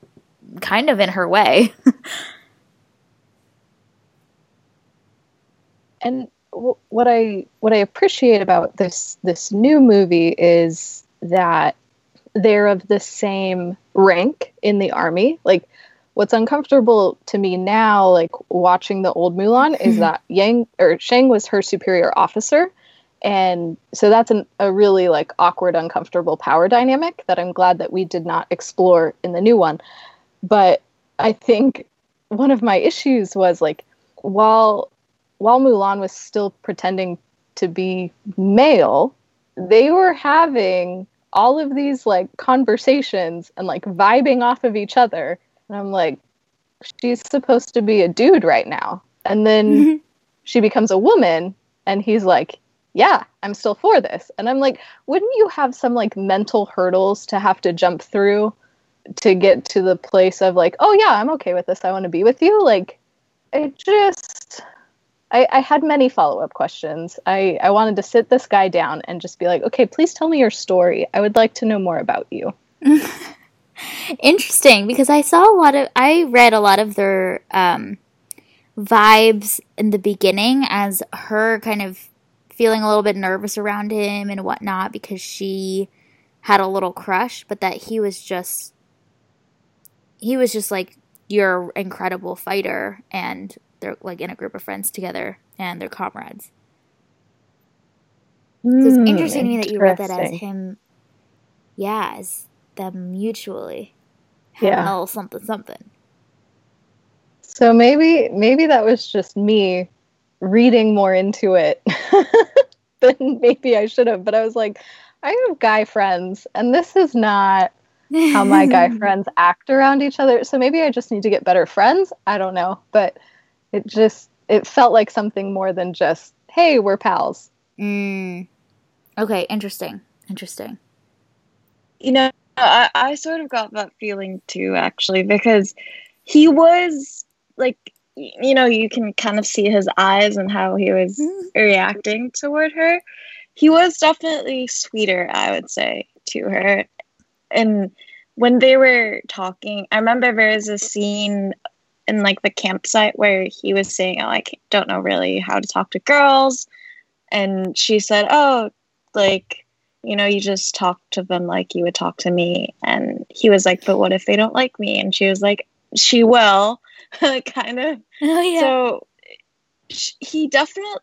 kind of in her way. And what I what I appreciate about this this new movie is that they're of the same rank in the army. Like what's uncomfortable to me now, like watching the old Mulan, is hmm. that Yang or Shang was her superior officer. And so that's an, a really like awkward, uncomfortable power dynamic that I'm glad that we did not explore in the new one. But I think one of my issues was like while while Mulan was still pretending to be male, they were having all of these like conversations and like vibing off of each other. And I'm like, she's supposed to be a dude right now. And then she becomes a woman, and he's like, yeah, I'm still for this. And I'm like, wouldn't you have some like mental hurdles to have to jump through to get to the place of like, oh yeah, I'm okay with this. I want to be with you. Like, it just I, I had many follow up questions. I, I wanted to sit this guy down and just be like, okay, please tell me your story. I would like to know more about you. Interesting, because I saw a lot of, I read a lot of their um, vibes in the beginning as her kind of feeling a little bit nervous around him and whatnot because she had a little crush, but that he was just, he was just like, you're an incredible fighter, and they're like in a group of friends together and they're comrades. So it's Hmm, interesting to me that you read that as him, yeah, as them mutually having Yeah. a little something something. So maybe maybe that was just me reading more into it than maybe I should have. But I was like, I have guy friends, and this is not how my guy friends act around each other. So maybe I just need to get better friends. I don't know, but it just it felt like something more than just hey, we're pals. Mm. Okay, interesting. Interesting. You know, I, I sort of got that feeling too, actually, because he was like, you know, you can kind of see his eyes and how he was reacting toward her. He was definitely sweeter, I would say, to her. And when they were talking, I remember there was a scene in like the campsite where he was saying, "Oh, I don't know really how to talk to girls," and she said, "Oh, like." you know, you just talk to them like you would talk to me. And he was like, but what if they don't like me? And she was like, she will, kind of. Oh yeah. So he definitely,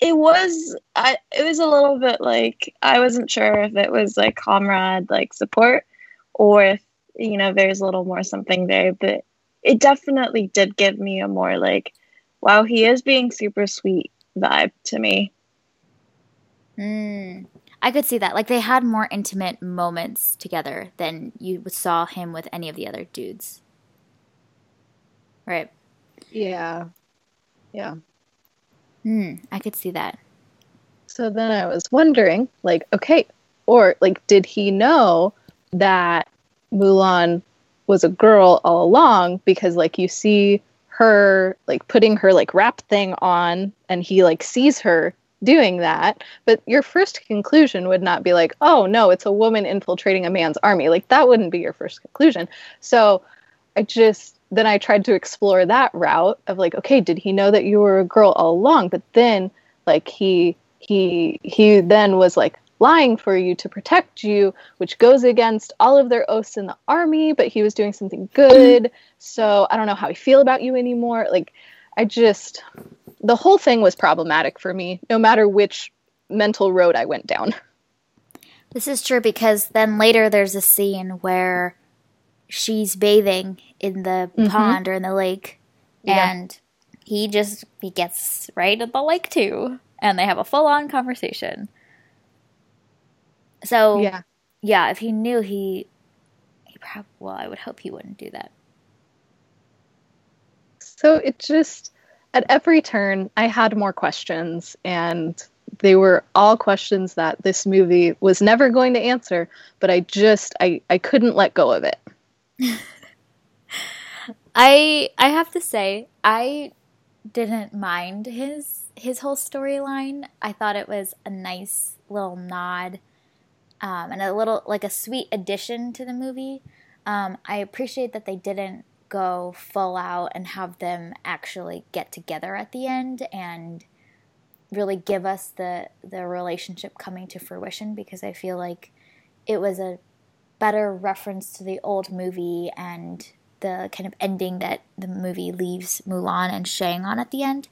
it was, I, it was a little bit like, I wasn't sure if it was like comrade, like support, or if, you know, there's a little more something there. But it definitely did give me a more like, wow, he is being super sweet vibe to me. Mm. I could see that. Like they had more intimate moments together than you saw him with any of the other dudes. Right. Yeah. Yeah. Hmm. I could see that. So then I was wondering, like, okay, or like, did he know that Mulan was a girl all along? Because, like, you see her, like, putting her, like, wrap thing on, and he, like, sees her doing that. But your first conclusion would not be, like, oh, no, it's a woman infiltrating a man's army. Like, that wouldn't be your first conclusion. So I just, then I tried to explore that route of, like, okay, did he know that you were a girl all along? But then, like, he, he he then was like lying for you to protect you which goes against all of their oaths in the army but he was doing something good so i don't know how i feel about you anymore like i just the whole thing was problematic for me no matter which mental road i went down This is true because then later there's a scene where she's bathing in the Mhm. pond or in the lake Yeah. and he just he gets right at the lake too and they have a full-on conversation. So Yeah. yeah, if he knew he he prob- well, I would hope he wouldn't do that. So it just, at every turn, I had more questions, and they were all questions that this movie was never going to answer, but I just, I, I couldn't let go of it. I I have to say I didn't mind his his whole storyline. I thought it was a nice little nod um, and a little like a sweet addition to the movie. Um, I appreciate that they didn't go full out and have them actually get together at the end and really give us the the relationship coming to fruition because I feel like it was a better reference to the old movie and the kind of ending that the movie leaves Mulan and Shang on at the end.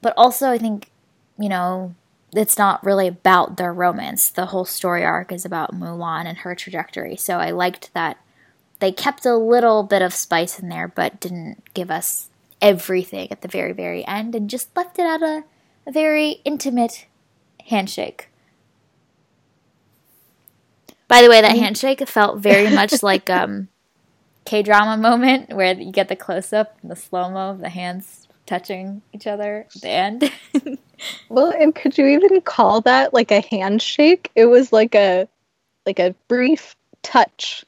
But also, I think, you know, it's not really about their romance. The whole story arc is about Mulan and her trajectory. So I liked that they kept a little bit of spice in there, but didn't give us everything at the very, very end and just left it at a, a very intimate handshake. By the way, that handshake felt very much like um, K drama moment where you get the close up and the slow mo of the hands touching each other at the end. Well, and could you even call that like a handshake? It was like a, like a brief touch.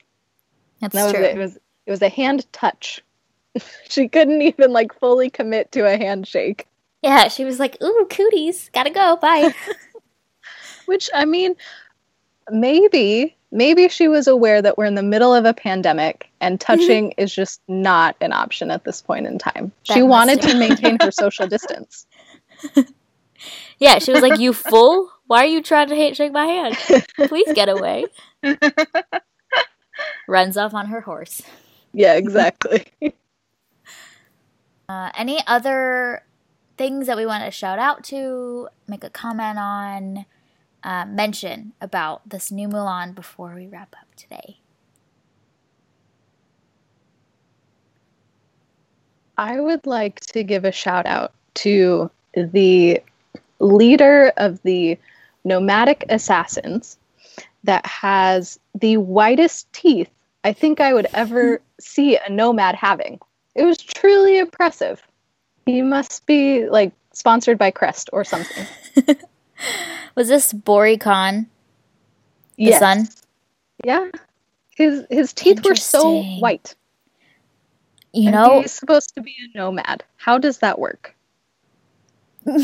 That's That was true. it. It was, it was a hand touch. she couldn't even like fully commit to a handshake. Yeah, she was like, "Ooh, cooties, gotta go, bye." Which I mean, maybe maybe she was aware that we're in the middle of a pandemic and touching is just not an option at this point in time. That she wanted to maintain her social distance. yeah, she was like, "You fool! Why are you trying to hate shake my hand? Please get away." Runs off on her horse. Yeah, exactly. Uh, any other things that we want to shout out to, make a comment on, uh, mention about this new Mulan before we wrap up today? I would like to give a shout out to the leader of the nomadic assassins that has the whitest teeth I think I would ever see a nomad having. It was truly impressive. He must be like sponsored by Crest or something. Was this Bori Khan? The Yes. son? Yeah. His his teeth were so white. You and know, he's supposed to be a nomad. How does that work?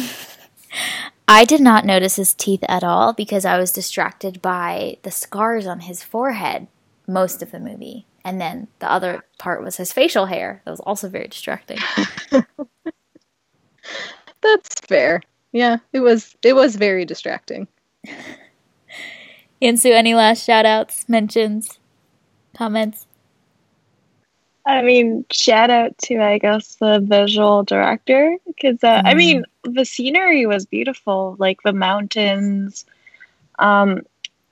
I did not notice his teeth at all because I was distracted by the scars on his forehead most of the movie. And then the other part was his facial hair. That was also very distracting. That's fair. Yeah, it was it was very distracting. Yeon Soo, any last shout outs, mentions, comments? I mean, shout out to I guess the visual director because uh, I Mm. mean the scenery was beautiful, like the mountains. Um,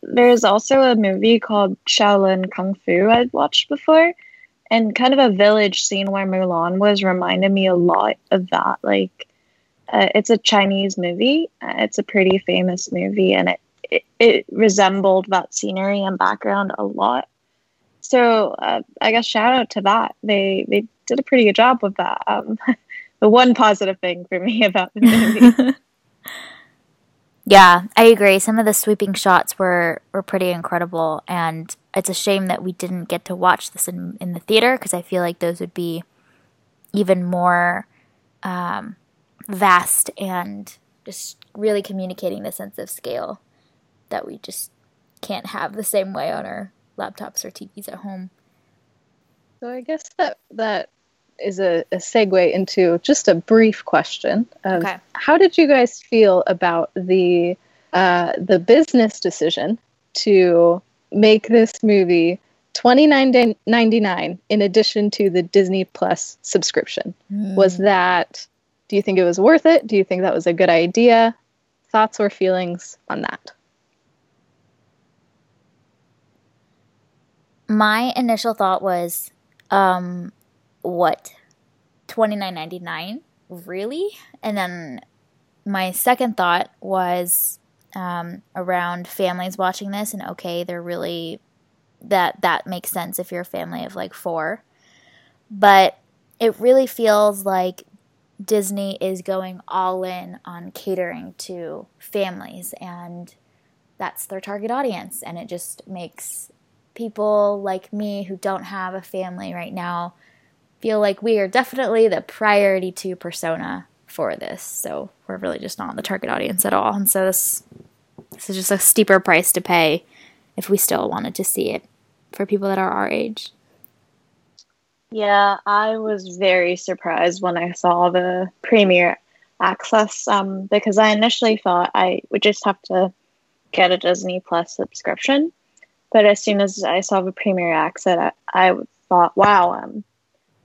there's also a movie called Shaolin Kung Fu I'd watched before, and kind of a village scene where Mulan was reminded me a lot of that. Like, uh, it's a Chinese movie. Uh, it's a pretty famous movie, and it, it it resembled that scenery and background a lot. So uh, I guess shout out to that. They they did a pretty good job with that. Um, the one positive thing for me about the movie. yeah, I agree. Some of the sweeping shots were, were pretty incredible, and it's a shame that we didn't get to watch this in, in the theater because I feel like those would be even more um, vast and just really communicating the sense of scale that we just can't have the same way on our laptops or TVs at home. So I guess that that is a, a segue into just a brief question of Okay. how did you guys feel about the uh, the business decision to make this movie twenty nine ninety nine in addition to the Disney Plus subscription? Was that do you think it was worth it? Do you think that was a good idea? Thoughts or feelings on that? my initial thought was, um, what, twenty nine ninety nine, really? And then my second thought was um, around families watching this, and okay, they're really that that makes sense if you're a family of like four, but it really feels like Disney is going all in on catering to families and that's their target audience and it just makes people like me who don't have a family right now feel like we are definitely the priority to persona for this. So we're really just not the target audience at all. And so this this is just a steeper price to pay if we still wanted to see it for people that are our age. Yeah, I was very surprised when I saw the premiere access um, because I initially thought I would just have to get a Disney Plus subscription. But as soon as I saw the premiere access, I, I thought, wow, um,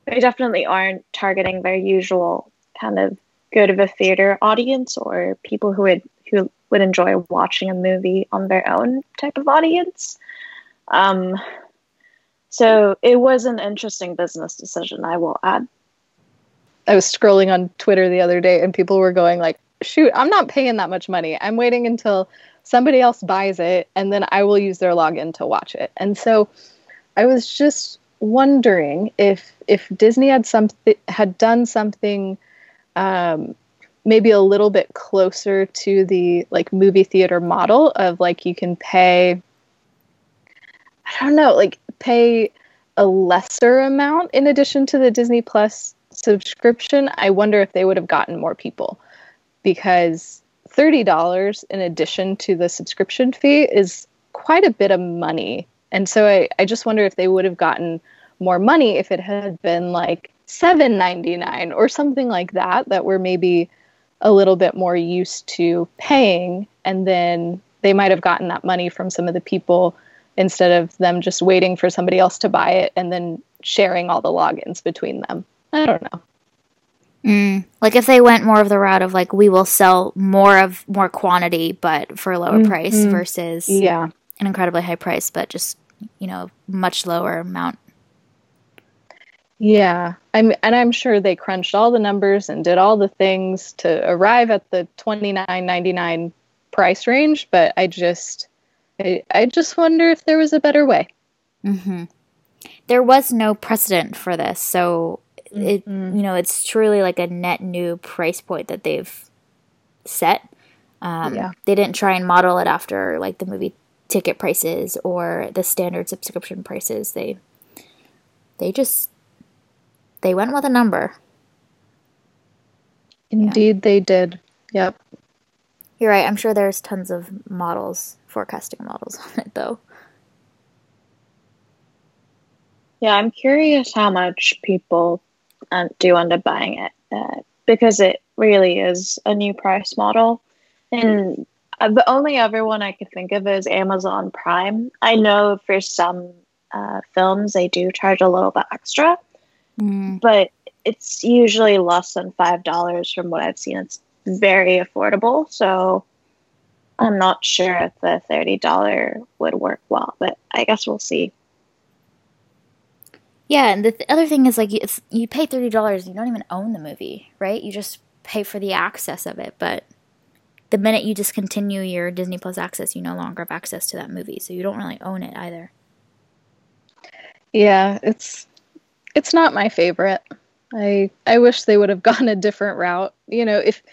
they definitely aren't targeting their usual kind of go to the theater audience or people who would who would enjoy watching a movie on their own type of audience. Um, so it was an interesting business decision, I will add. I was scrolling on Twitter the other day and people were going like, "Shoot, I'm not paying that much money. I'm waiting until somebody else buys it and then I will use their login to watch it." And so I was just wondering if if Disney had something had done something um, maybe a little bit closer to the like movie theater model of like you can pay I don't know, like pay a lesser amount in addition to the Disney Plus subscription, I wonder if they would have gotten more people because $30 in addition to the subscription fee is quite a bit of money. And so I, I just wonder if they would have gotten more money if it had been like $7.99 or something like that, that we're maybe a little bit more used to paying. And then they might have gotten that money from some of the people instead of them just waiting for somebody else to buy it and then sharing all the logins between them. I don't know. Mm. Like if they went more of the route of like we will sell more of more quantity but for a lower mm-hmm. price versus yeah an incredibly high price but just you know much lower amount. Yeah, I'm and I'm sure they crunched all the numbers and did all the things to arrive at the twenty nine ninety nine price range, but I just I, I just wonder if there was a better way. Mm-hmm. There was no precedent for this, so it mm-hmm. you know it's truly like a net new price point that they've set. Um, yeah. They didn't try and model it after like the movie ticket prices or the standard subscription prices. They they just they went with a number. Indeed, yeah. they did. Yep. You're right. I'm sure there's tons of models, forecasting models on it, though. Yeah, I'm curious how much people uh, do end up buying it uh, because it really is a new price model. And uh, the only other one I could think of is Amazon Prime. I know for some uh, films they do charge a little bit extra, mm. but it's usually less than $5 from what I've seen. It's very affordable. So I'm not sure if the $30 would work well, but I guess we'll see. Yeah, and the th- other thing is like it's you pay thirty dollars, you don't even own the movie, right? You just pay for the access of it. But the minute you discontinue your Disney Plus access, you no longer have access to that movie, so you don't really own it either. Yeah, it's it's not my favorite. I I wish they would have gone a different route. You know, if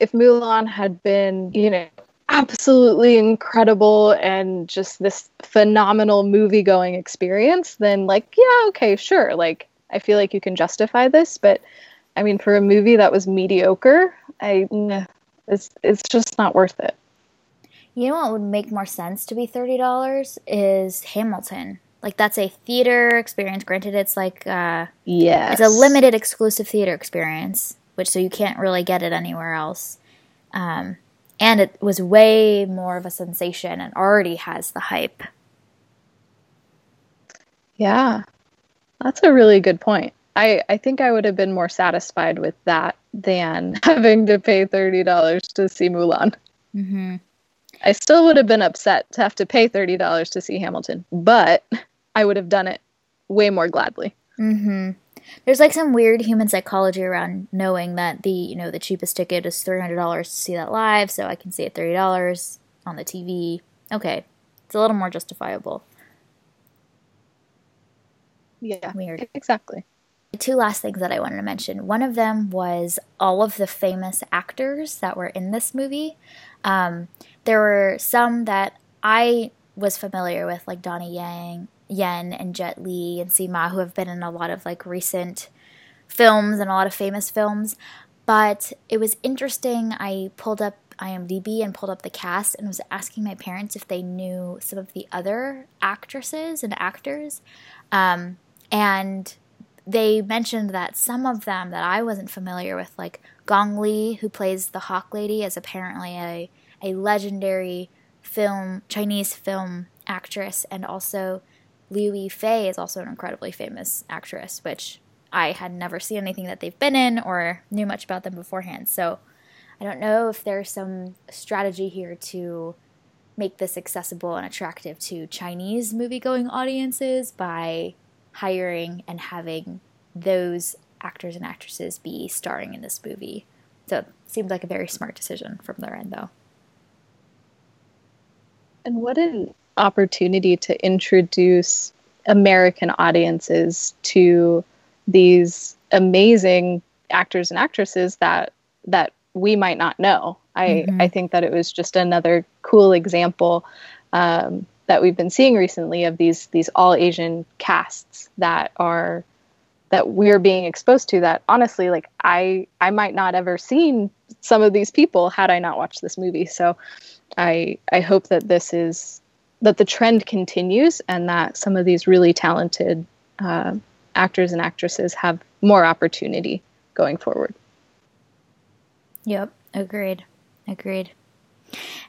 if Mulan had been, you know, absolutely incredible and just this phenomenal movie going experience, then like, yeah, okay, sure. Like I feel like you can justify this, but I mean for a movie that was mediocre, I it's it's just not worth it. You know what would make more sense to be thirty dollars is Hamilton. Like that's a theater experience. Granted, it's like uh, yeah, it's a limited exclusive theater experience, which so you can't really get it anywhere else. Um, and it was way more of a sensation and already has the hype. Yeah, that's a really good point. I, I think I would have been more satisfied with that than having to pay $30 to see Mulan. Mm-hmm. I still would have been upset to have to pay $30 to see Hamilton, but I would have done it way more gladly. Mm-hmm. There's like some weird human psychology around knowing that the you know the cheapest ticket is three hundred dollars to see that live, so I can see it thirty dollars on the TV. Okay, it's a little more justifiable. Yeah, Weird. exactly. Two last things that I wanted to mention. One of them was all of the famous actors that were in this movie. Um, there were some that I was familiar with, like Donnie Yen, Yen, and Jet Li and Tzi Ma, who have been in a lot of like recent films and a lot of famous films. But it was interesting. I pulled up IMDb and pulled up the cast and was asking my parents if they knew some of the other actresses and actors. Um, and they mentioned that some of them that I wasn't familiar with, like Gong Li, who plays the Hawk Lady, is apparently a, a legendary film Chinese film actress, and also Liu Yifei is also an incredibly famous actress, which I had never seen anything that they've been in or knew much about them beforehand. So I don't know if there's some strategy here to make this accessible and attractive to Chinese movie going audiences by hiring and having those actors and actresses be starring in this movie. So it seemed like a very smart decision from their end, though. And what an opportunity to introduce American audiences to these amazing actors and actresses that that we might not know. I, mm-hmm. I think that it was just another cool example um, that we've been seeing recently of these these all Asian casts that are that we're being exposed to that honestly like I I might not ever seen some of these people had I not watched this movie. So I I hope that this is that the trend continues and that some of these really talented uh, actors and actresses have more opportunity going forward. Yep, agreed. Agreed.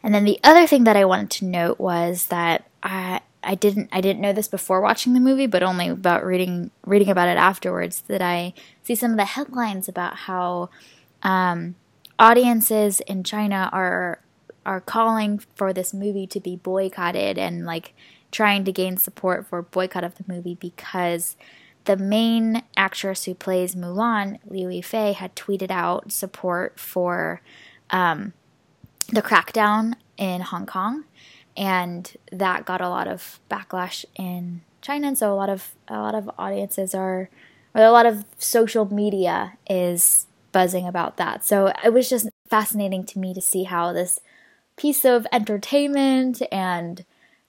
And then the other thing that I wanted to note was that I I didn't I didn't know this before watching the movie, but only about reading reading about it afterwards that I see some of the headlines about how um, audiences in China are are calling for this movie to be boycotted and like trying to gain support for boycott of the movie because the main actress who plays Mulan, Liu Yifei, had tweeted out support for um, the crackdown in Hong Kong, and that got a lot of backlash in China. And so a lot of a lot of audiences are, or a lot of social media is buzzing about that. So it was just fascinating to me to see how this piece of entertainment and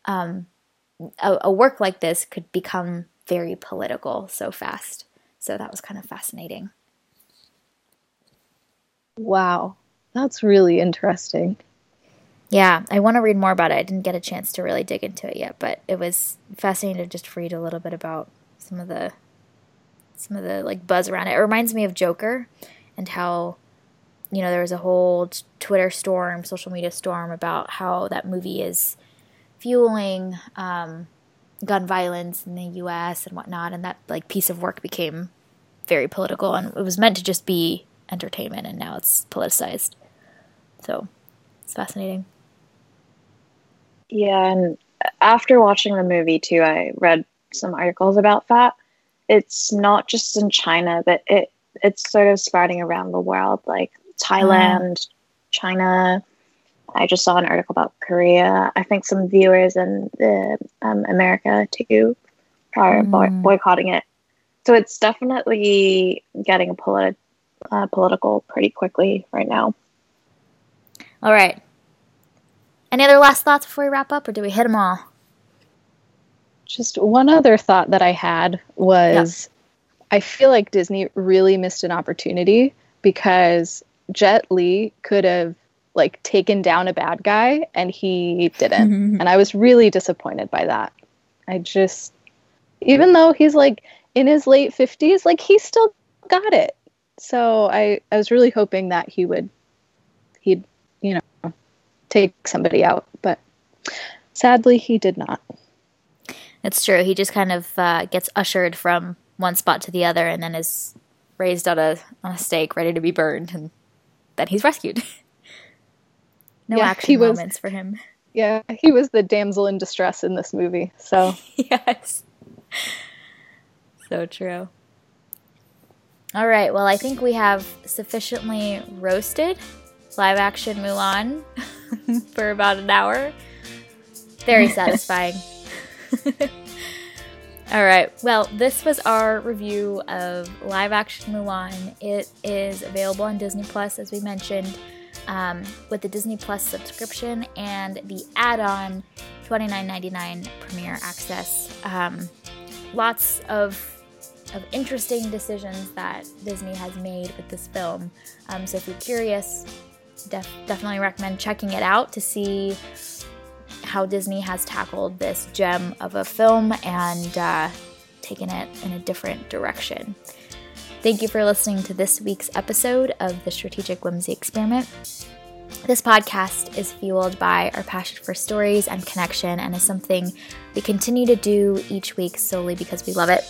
um, a, a work like this could become very political so fast. So that was kind of fascinating. Wow. That's really interesting. Yeah, I want to read more about it. I didn't get a chance to really dig into it yet, but it was fascinating to just read a little bit about some of the some of the like buzz around it. It reminds me of Joker and how you know there was a whole Twitter storm, social media storm about how that movie is fueling um, gun violence in the U.S. and whatnot, and that like piece of work became very political, and it was meant to just be entertainment, and now it's politicized. So it's fascinating. Yeah, and after watching the movie too, I read some articles about that. It's not just in China, but it it's sort of spreading around the world, like Thailand, mm. China. I just saw an article about Korea. I think some viewers in the, um, America too are mm. boycotting it. So it's definitely getting politi- uh, political pretty quickly right now. All right. Any other last thoughts before we wrap up, or do we hit them all? Just one other thought that I had was yeah. I feel like Disney really missed an opportunity because Jet Li could have like taken down a bad guy and he didn't. and I was really disappointed by that. I just even though he's like in his late 50s, like he still got it. So I I was really hoping that he would he'd you know, take somebody out. But sadly, he did not. It's true. He just kind of uh, gets ushered from one spot to the other, and then is raised on a on a stake, ready to be burned, and then he's rescued. no yeah, action moments for him. Yeah, he was the damsel in distress in this movie. So yes, so true. All right, well, I think we have sufficiently roasted live action Mulan for about an hour. Very satisfying. All right. Well, this was our review of live action Mulan. It is available on Disney Plus, as we mentioned, um, with the Disney Plus subscription and the add on $29.99 Premiere Access. Um, lots of of interesting decisions that Disney has made with this film. Um, so if you're curious, def- definitely recommend checking it out to see how Disney has tackled this gem of a film and uh, taken it in a different direction. Thank you for listening to this week's episode of the Strategic Whimsy Experiment. This podcast is fueled by our passion for stories and connection and is something we continue to do each week solely because we love it.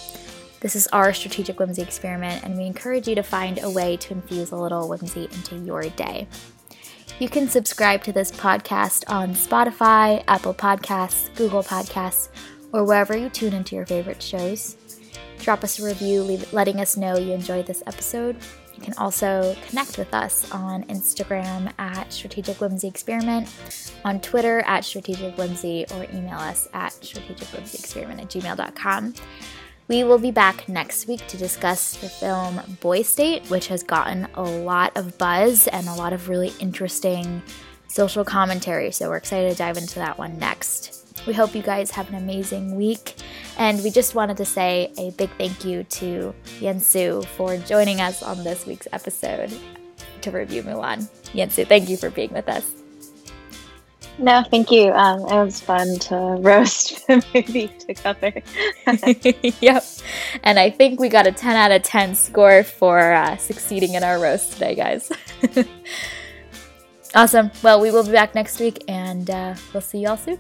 This is our Strategic Whimsy Experiment, and we encourage you to find a way to infuse a little whimsy into your day. You can subscribe to this podcast on Spotify, Apple Podcasts, Google Podcasts, or wherever you tune into your favorite shows. Drop us a review leave, letting us know you enjoyed this episode. You can also connect with us on Instagram at Strategic Whimsy Experiment, on Twitter at Strategic Whimsy, or email us at strategicwhimsyexperiment at gmail.com. We will be back next week to discuss the film Boys State, which has gotten a lot of buzz and a lot of really interesting social commentary. So we're excited to dive into that one next. We hope you guys have an amazing week. And we just wanted to say a big thank you to Yeon Soo for joining us on this week's episode to review Mulan. Yeon Soo, thank you for being with us. No, thank you. Um, it was fun to roast the movie together. yep. And I think we got a 10 out of 10 score for uh, succeeding in our roast today, guys. awesome. Well, we will be back next week and uh, we'll see y'all soon.